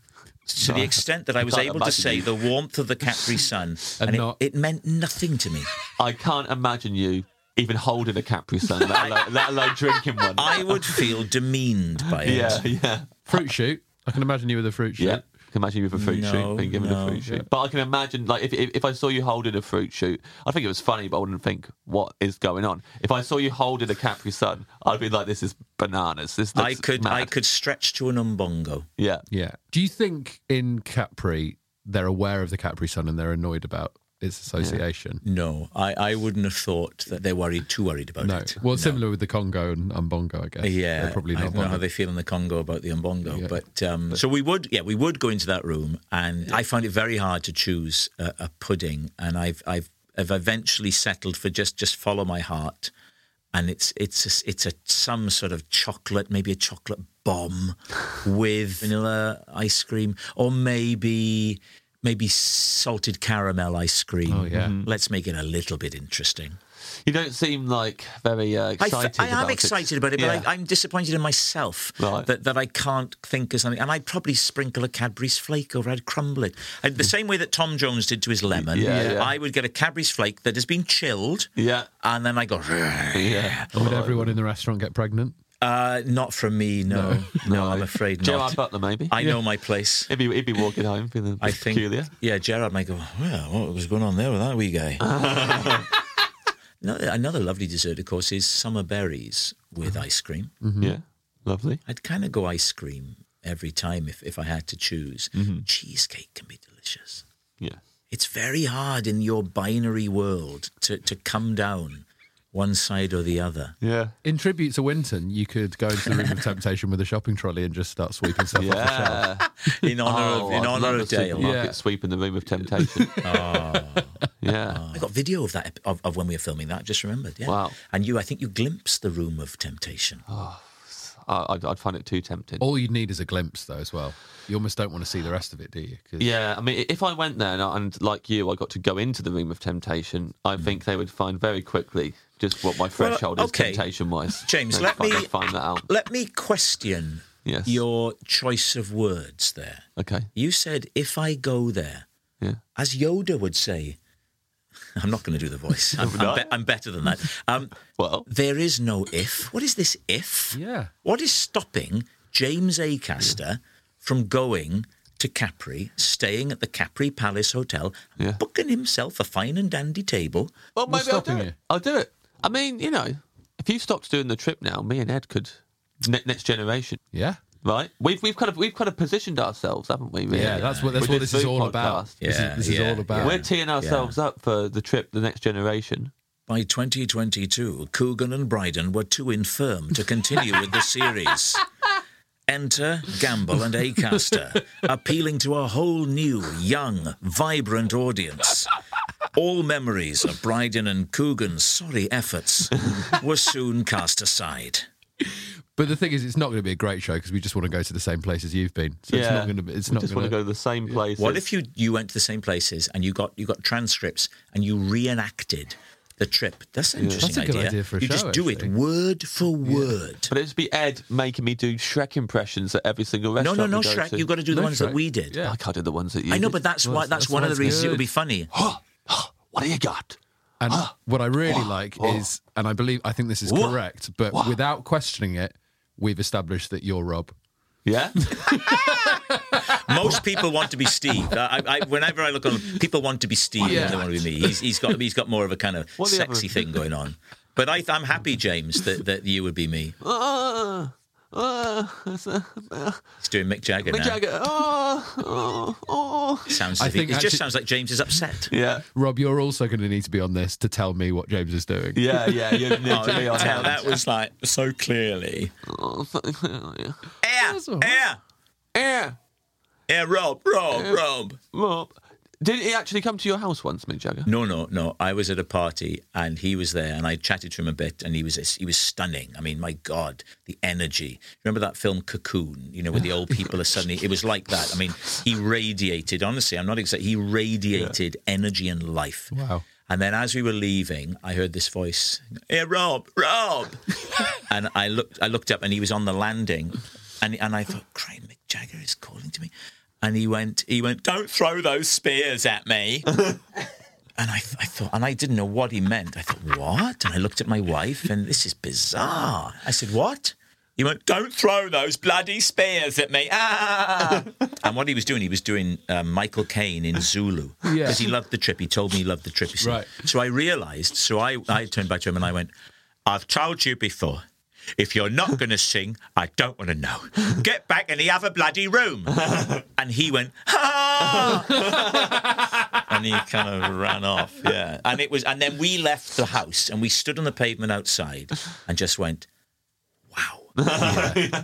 To the extent that I was able to say you. the warmth of the Capri Sun, And and, not- it, it meant nothing to me. I can't imagine you even holding a Capri Sun, let alone, let alone drinking one. I would feel demeaned by it. yeah, yeah. Fruit shoot. I can imagine you with a fruit shoot. Yeah. I can imagine you with a fruit No, shoot, being given no. a fruit shoot. But I can imagine, like, if, if if I saw you holding a fruit shoot, I think it was funny, but I wouldn't think what is going on. If I saw you holding a Capri Sun, I'd be like, this is bananas. This I looks could I could stretch to an umbongo. yeah. Yeah. Do you think in Capri they're aware of the Capri Sun and they're annoyed about its association? No, I, I wouldn't have thought that they're worried too worried about it. No. it. Well, No. similar with the Congo and Umbongo, I guess. Yeah, They're probably I not don't know how they feel in the Congo about the umbongo, Yeah. but um, so we would, yeah, we would go into that room, and I found it very hard to choose a, a pudding, and I've I've I've eventually settled for just just follow my heart, and it's it's a, it's a some sort of chocolate, maybe a chocolate bomb with vanilla ice cream, or maybe maybe salted caramel ice cream. Oh, yeah. Mm-hmm. let's make it a little bit interesting. You don't seem like very uh, I, excited. f- I am about excited about it, but Yeah. I, I'm disappointed in myself Right. that, that I can't think of something. And I'd probably sprinkle a Cadbury's flake over. I'd crumble it. And the same way that Tom Jones did to his lemon. Yeah, yeah. I would get a Cadbury's flake that has been chilled, Yeah. and then I go. Yeah. Would everyone in the restaurant get pregnant? Uh, not from me, no, no. I'm afraid Gerard not. Gerard Butler, maybe. I know my place. He'd be, he'd be walking home feeling I think, peculiar. yeah, Gerard might go. Well, what was going on there with that wee guy? no, another lovely dessert, of course, is summer berries with ice cream. Mm-hmm. Yeah. Lovely. I'd kind of go ice cream every time if, if I had to choose. Cheesecake can be delicious. Yeah. It's very hard in your binary world to, to come down one side or the other. Yeah. In tribute to Winton, you could go into the room of temptation with a shopping trolley and just start sweeping stuff off the shelf. Yeah. In honour Oh, of in oh, I'd honour love of a Dale. supermarket Yeah. sweep in the room of temptation. Ah. Yeah. I got video of that of, of when we were filming that. Just remembered. Yeah. Wow. And you, I think you glimpsed the room of temptation. Oh, I, I'd, I'd find it too tempting. All you'd need is a glimpse, though, as well. You almost don't want to see the rest of it, do you? 'Cause- Yeah, I mean, if I went there and, and like you, I got to go into the room of temptation, I hmm. think they would find very quickly just what my threshold okay. is temptation wise. James, let me find that out. Let me question Yes. your choice of words there. Okay. You said if I go there, Yeah. as Yoda would say. I'm not going to do the voice. I'm, I'm, be- I'm better than that. Um, Well. there is no if. What is this if? Yeah. What is stopping James Acaster from going to Capri, staying at the Capri Palace Hotel, Yeah. booking himself a fine and dandy table? Well, What's maybe I'll do stopping it. I'll do it. I mean, you know, if you stopped doing the trip now, me and Ed could ne- next generation, Yeah. right? We've we've kind of we've kind of positioned ourselves, haven't we? Really? Yeah, that's what that's With what this is food all about. podcast. This, Yeah, is, this is all about. We're teeing ourselves up for the trip, the next generation. By 2022, Coogan and Brydon were too infirm to continue with the series. Enter Gamble and Acaster, appealing to a whole new, young, vibrant audience. All memories of Brydon and Coogan's sorry efforts were soon cast aside. But the thing is, it's not going to be a great show because we just want to go to the same places you've been. So it's not going to. be It's we not just going want to go to the same place. What if you, you went to the same places and you got you got transcripts and you reenacted the trip? That's an interesting That's a good idea for a you show, just do actually. it word for word. But it'd be Ed making me do Shrek impressions at every single No, restaurant. no, no, we go Shrek. to. You've got to do the ones Shrek. that we did. Yeah. I can't do the ones that you. I know, did. but that's Well, why. That's, that's one of the it's reasons it would be funny. what do you got? And Ah. what I really like is, and I believe, I think this is Whoa. correct, but Whoa. without questioning it, we've established that you're Rob. Yeah. Most people want to be Steve. I, I, whenever I look on, people want to be Steve. Yeah. They want to be me. He's, he's got he's got more of a kind of sexy other- thing going on. But I, I'm happy, James, that, that you would be me. Uh, uh, He's doing Mick Jagger Mick now. Jagger. Oh, oh, oh. Sounds. I as he- think it actually- just sounds like James is upset. Yeah. Rob, you're also going to need to be on this to tell me what James is doing. Yeah, yeah. You need Oh, to be on tell, that was like so clearly. Oh, yeah. Air, That's all right. air, Yeah. air, Rob, Rob, Rob. Rob. Did he actually come to your house once, Mick Jagger? No, no, no. I was at a party and he was there, and I chatted to him a bit, and he was he was stunning. I mean, my God, the energy. Remember that film Cocoon? You know, where the old people are suddenly. It was like that. I mean, he radiated. Honestly, I'm not exact. He radiated energy and life. Wow. And then as we were leaving, I heard this voice, "Hey, Rob, Rob," and I looked. I looked up, and he was on the landing, and and I thought, "Crying, Mick Jagger is calling to me," and he went, he went, "Don't throw those spears at me." And I, I thought, and I didn't know what he meant. I thought, what? And I looked at my wife, and this is bizarre. I said, what? he went, "Don't throw those bloody spears at me!" Ah! and what he was doing, he was doing um, Michael Caine in Zulu because Yeah. he loved the trip. He told me he loved the trip. You see. Right. So I realised. So I I turned back to him and I went, "I've told you before." If you're not going to sing, I don't want to know. Get back in the other bloody room. And he went, ah! and he kind of ran off. Yeah. And it was, and then we left the house and we stood on the pavement outside and just went, wow.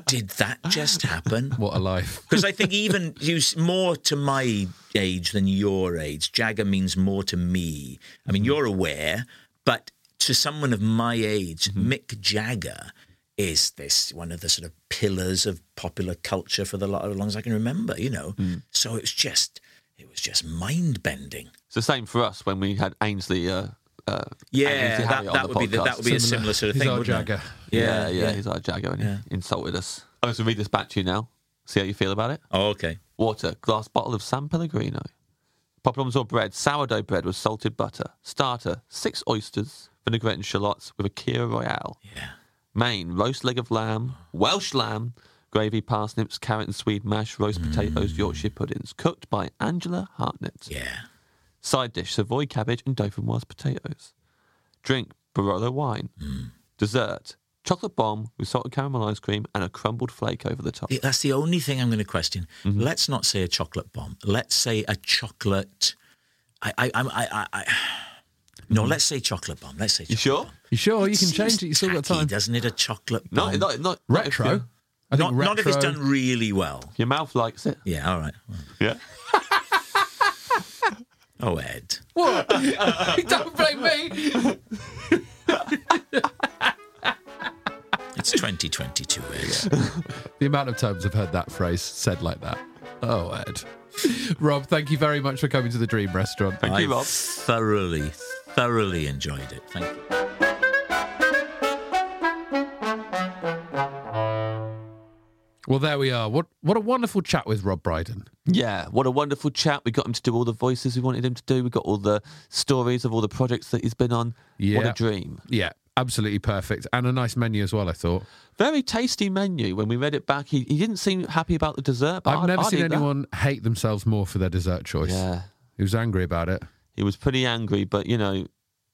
Did that just happen? What a life. Because I think even you more to my age than your age, Jagger means more to me. I mean, you're aware, but to someone of my age, Mick Jagger is this one of the sort of pillars of popular culture for the lot as long as I can remember. You know, so it's just it was just mind bending. It's the same for us when we had Ainsley. Uh, uh, Yeah, Ainsley that, that the would be the, that would be a similar sort of He's thing. our wouldn't? Jagger. Yeah, yeah, yeah. he's our Jagger and Yeah. he insulted us. I'm going to read this back to you now. See how you feel about it. Oh, okay. Water, glass bottle of San Pellegrino. Poppadoms or bread, sourdough bread with salted butter. Starter, six oysters, vinaigrette and shallots with a Kir Royale. Yeah. Main, roast leg of lamb, Welsh lamb, gravy, parsnips, carrot and swede mash, roast potatoes, mm. Yorkshire puddings. Cooked by Angela Hartnett. Yeah. Side dish, Savoy cabbage and dauphinoise potatoes. Drink, Barolo wine. Mm. Dessert, chocolate bomb with salted caramel ice cream and a crumbled flake over the top. That's the only thing I'm going to question. Mm-hmm. Let's not say a chocolate bomb. Let's say a chocolate. I, I, I, I, I, I no. Mm. Let's say chocolate bomb. Let's say. You sure? bomb. You sure? You can change it. You still got tacky, time. doesn't it? A chocolate bomb. not, not, not Retro. you- I think not, retro. not if it's done really well. Your mouth likes it. Yeah. All right. Yeah. Oh, Ed. What? Don't blame me. It's 2022, Ed. The amount of times I've heard that phrase said like that. Oh, Ed. Rob, thank you very much for coming to the Dream Restaurant. Thank you, Rob. thoroughly, thoroughly enjoyed it. Thank you. Well, there we are. What what a wonderful chat with Rob Brydon. Yeah, what a wonderful chat. We got him to do all the voices we wanted him to do. We got all the stories of all the projects that he's been on. What Yeah. a dream. Yeah, absolutely perfect. And a nice menu as well, I thought. Very tasty menu. When we read it back, he, he didn't seem happy about the dessert. But I've I'd- never I'd seen eat that. anyone hate themselves more for their dessert choice. Yeah. He was angry about it. He was pretty angry, but you know,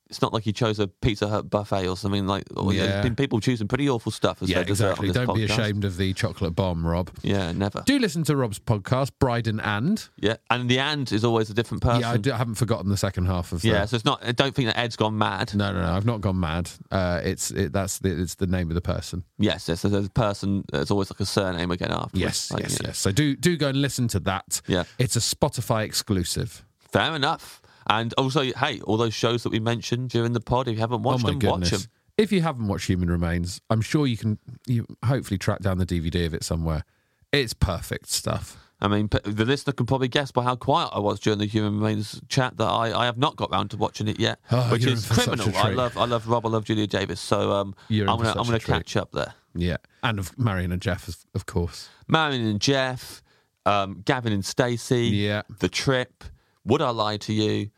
it's not like he chose a Pizza Hut buffet or something like. Or, Yeah. There's been people choosing pretty awful stuff as yeah, their dessert exactly. Don't be ashamed of the chocolate bomb, Rob. Yeah, never. Do listen to Rob's podcast, Brydon and. Yeah, and the and is always a different person. Yeah, I, do, I haven't forgotten the second half of. Yeah, so it's not. I don't think that Ed's gone mad. No, no, no. I've not gone mad. Uh, it's it, that's the, it's the name of the person. Yes, yes. So there's a person. There's always like a surname again after. Yes, like, yes, yes. So do do go and listen to that. Yeah. it's a Spotify exclusive. Fair enough. And also, hey, all those shows that we mentioned during the pod, if you haven't watched oh them, goodness! watch them. If you haven't watched Human Remains, I'm sure you can. You hopefully track down the DVD of it somewhere. It's perfect stuff. I mean, the listener can probably guess by how quiet I was during the Human Remains chat that I, I have not got round to watching it yet, Oh, which is for such a criminal. I love, I love Rob, I love Julia Davis, so um, I'm gonna, I'm gonna catch up there. Yeah, and of Marion and Geoff, of, of course. Marion and Geoff, um, Gavin and Stacey, Yeah. the trip. Would I lie to you?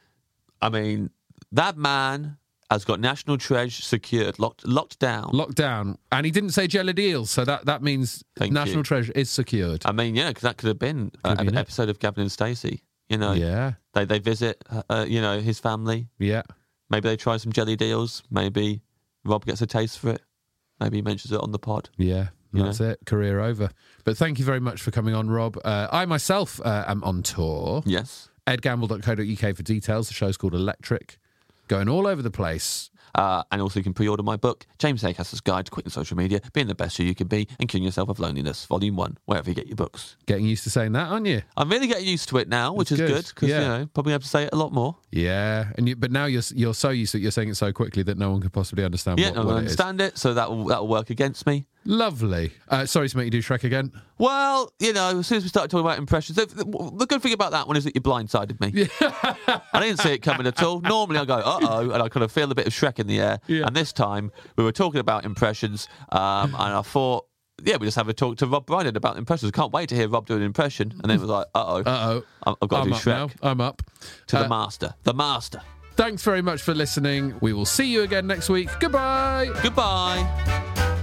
I mean, that man has got National Treasure secured, locked, down. locked down. Lockdown, and he didn't say jellied eels, so that that means Thank National you. Treasure is secured. I mean, yeah, because that could have been uh, Could be, an innit? episode of Gavin and Stacey. You know, yeah, they they visit, uh, uh, you know, his family. yeah. Maybe they try some jellied eels. Maybe Rob gets a taste for it. Maybe he mentions it on the pod. Yeah, You that's it. Career over. But thank you very much for coming on, Rob. Uh, I myself uh, am on tour. Yes. edgamble.co.uk for details. The show's called Electric. Going all over the place. Uh, and also, you can pre order my book, James Acaster's Guide to Quitting Social Media, Being the Best You Can Be, and Killing Yourself of Loneliness, Volume 1, wherever you get your books. Getting used to saying that, aren't you? I'm really getting used to it now, which That's is good. because, Yeah. you know, probably have to say it a lot more. Yeah, and you, but now you're you're so used to it, you're saying it so quickly that no one could possibly understand Yeah, what, no, what I it is. understand it, so that will, that will work against me. Lovely. Uh, sorry to make you do Shrek again. Well, you know, as soon as we started talking about impressions, the, the, the good thing about that one is that you blindsided me. I didn't see it coming at all. Normally I go, uh oh, and I kind of feel a bit of Shrek in the air. Yeah. And this time we were talking about impressions, um, and I thought, yeah, we just have a talk to Rob Brydon about impressions. Can't wait to hear Rob do an impression. And then it was like, uh oh, Uh oh. I've got to I'm do up Shrek now. I'm up. to Uh, the master. The master. Thanks very much for listening. We will see you again next week. Goodbye. Goodbye.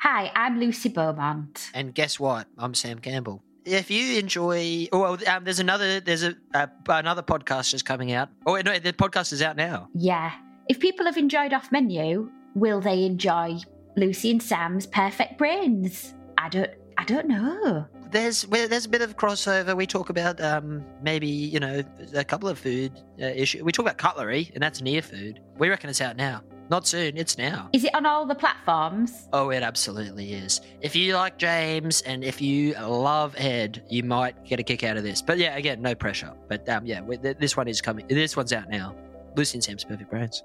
Hi, I'm Lucy Beaumont. And guess what? I'm Sam Campbell. If you enjoy, oh, well, um, there's another, there's a uh, another podcast just coming out. Oh, no, the podcast is out now. Yeah. If people have enjoyed Off Menu, will they enjoy Lucy and Sam's Perfect Brains? I don't, I don't know. There's well, there's a bit of crossover. We talk about um, maybe you know a couple of food uh, issues. We talk about cutlery, and that's near food. We reckon it's out now. Not soon. It's now. Is it on all the platforms? Oh, it absolutely is. If you like James and if you love Ed, you might get a kick out of this. But yeah, again, no pressure. But um, yeah, this one is coming. This one's out now. Lucy and Sam's Perfect Brains.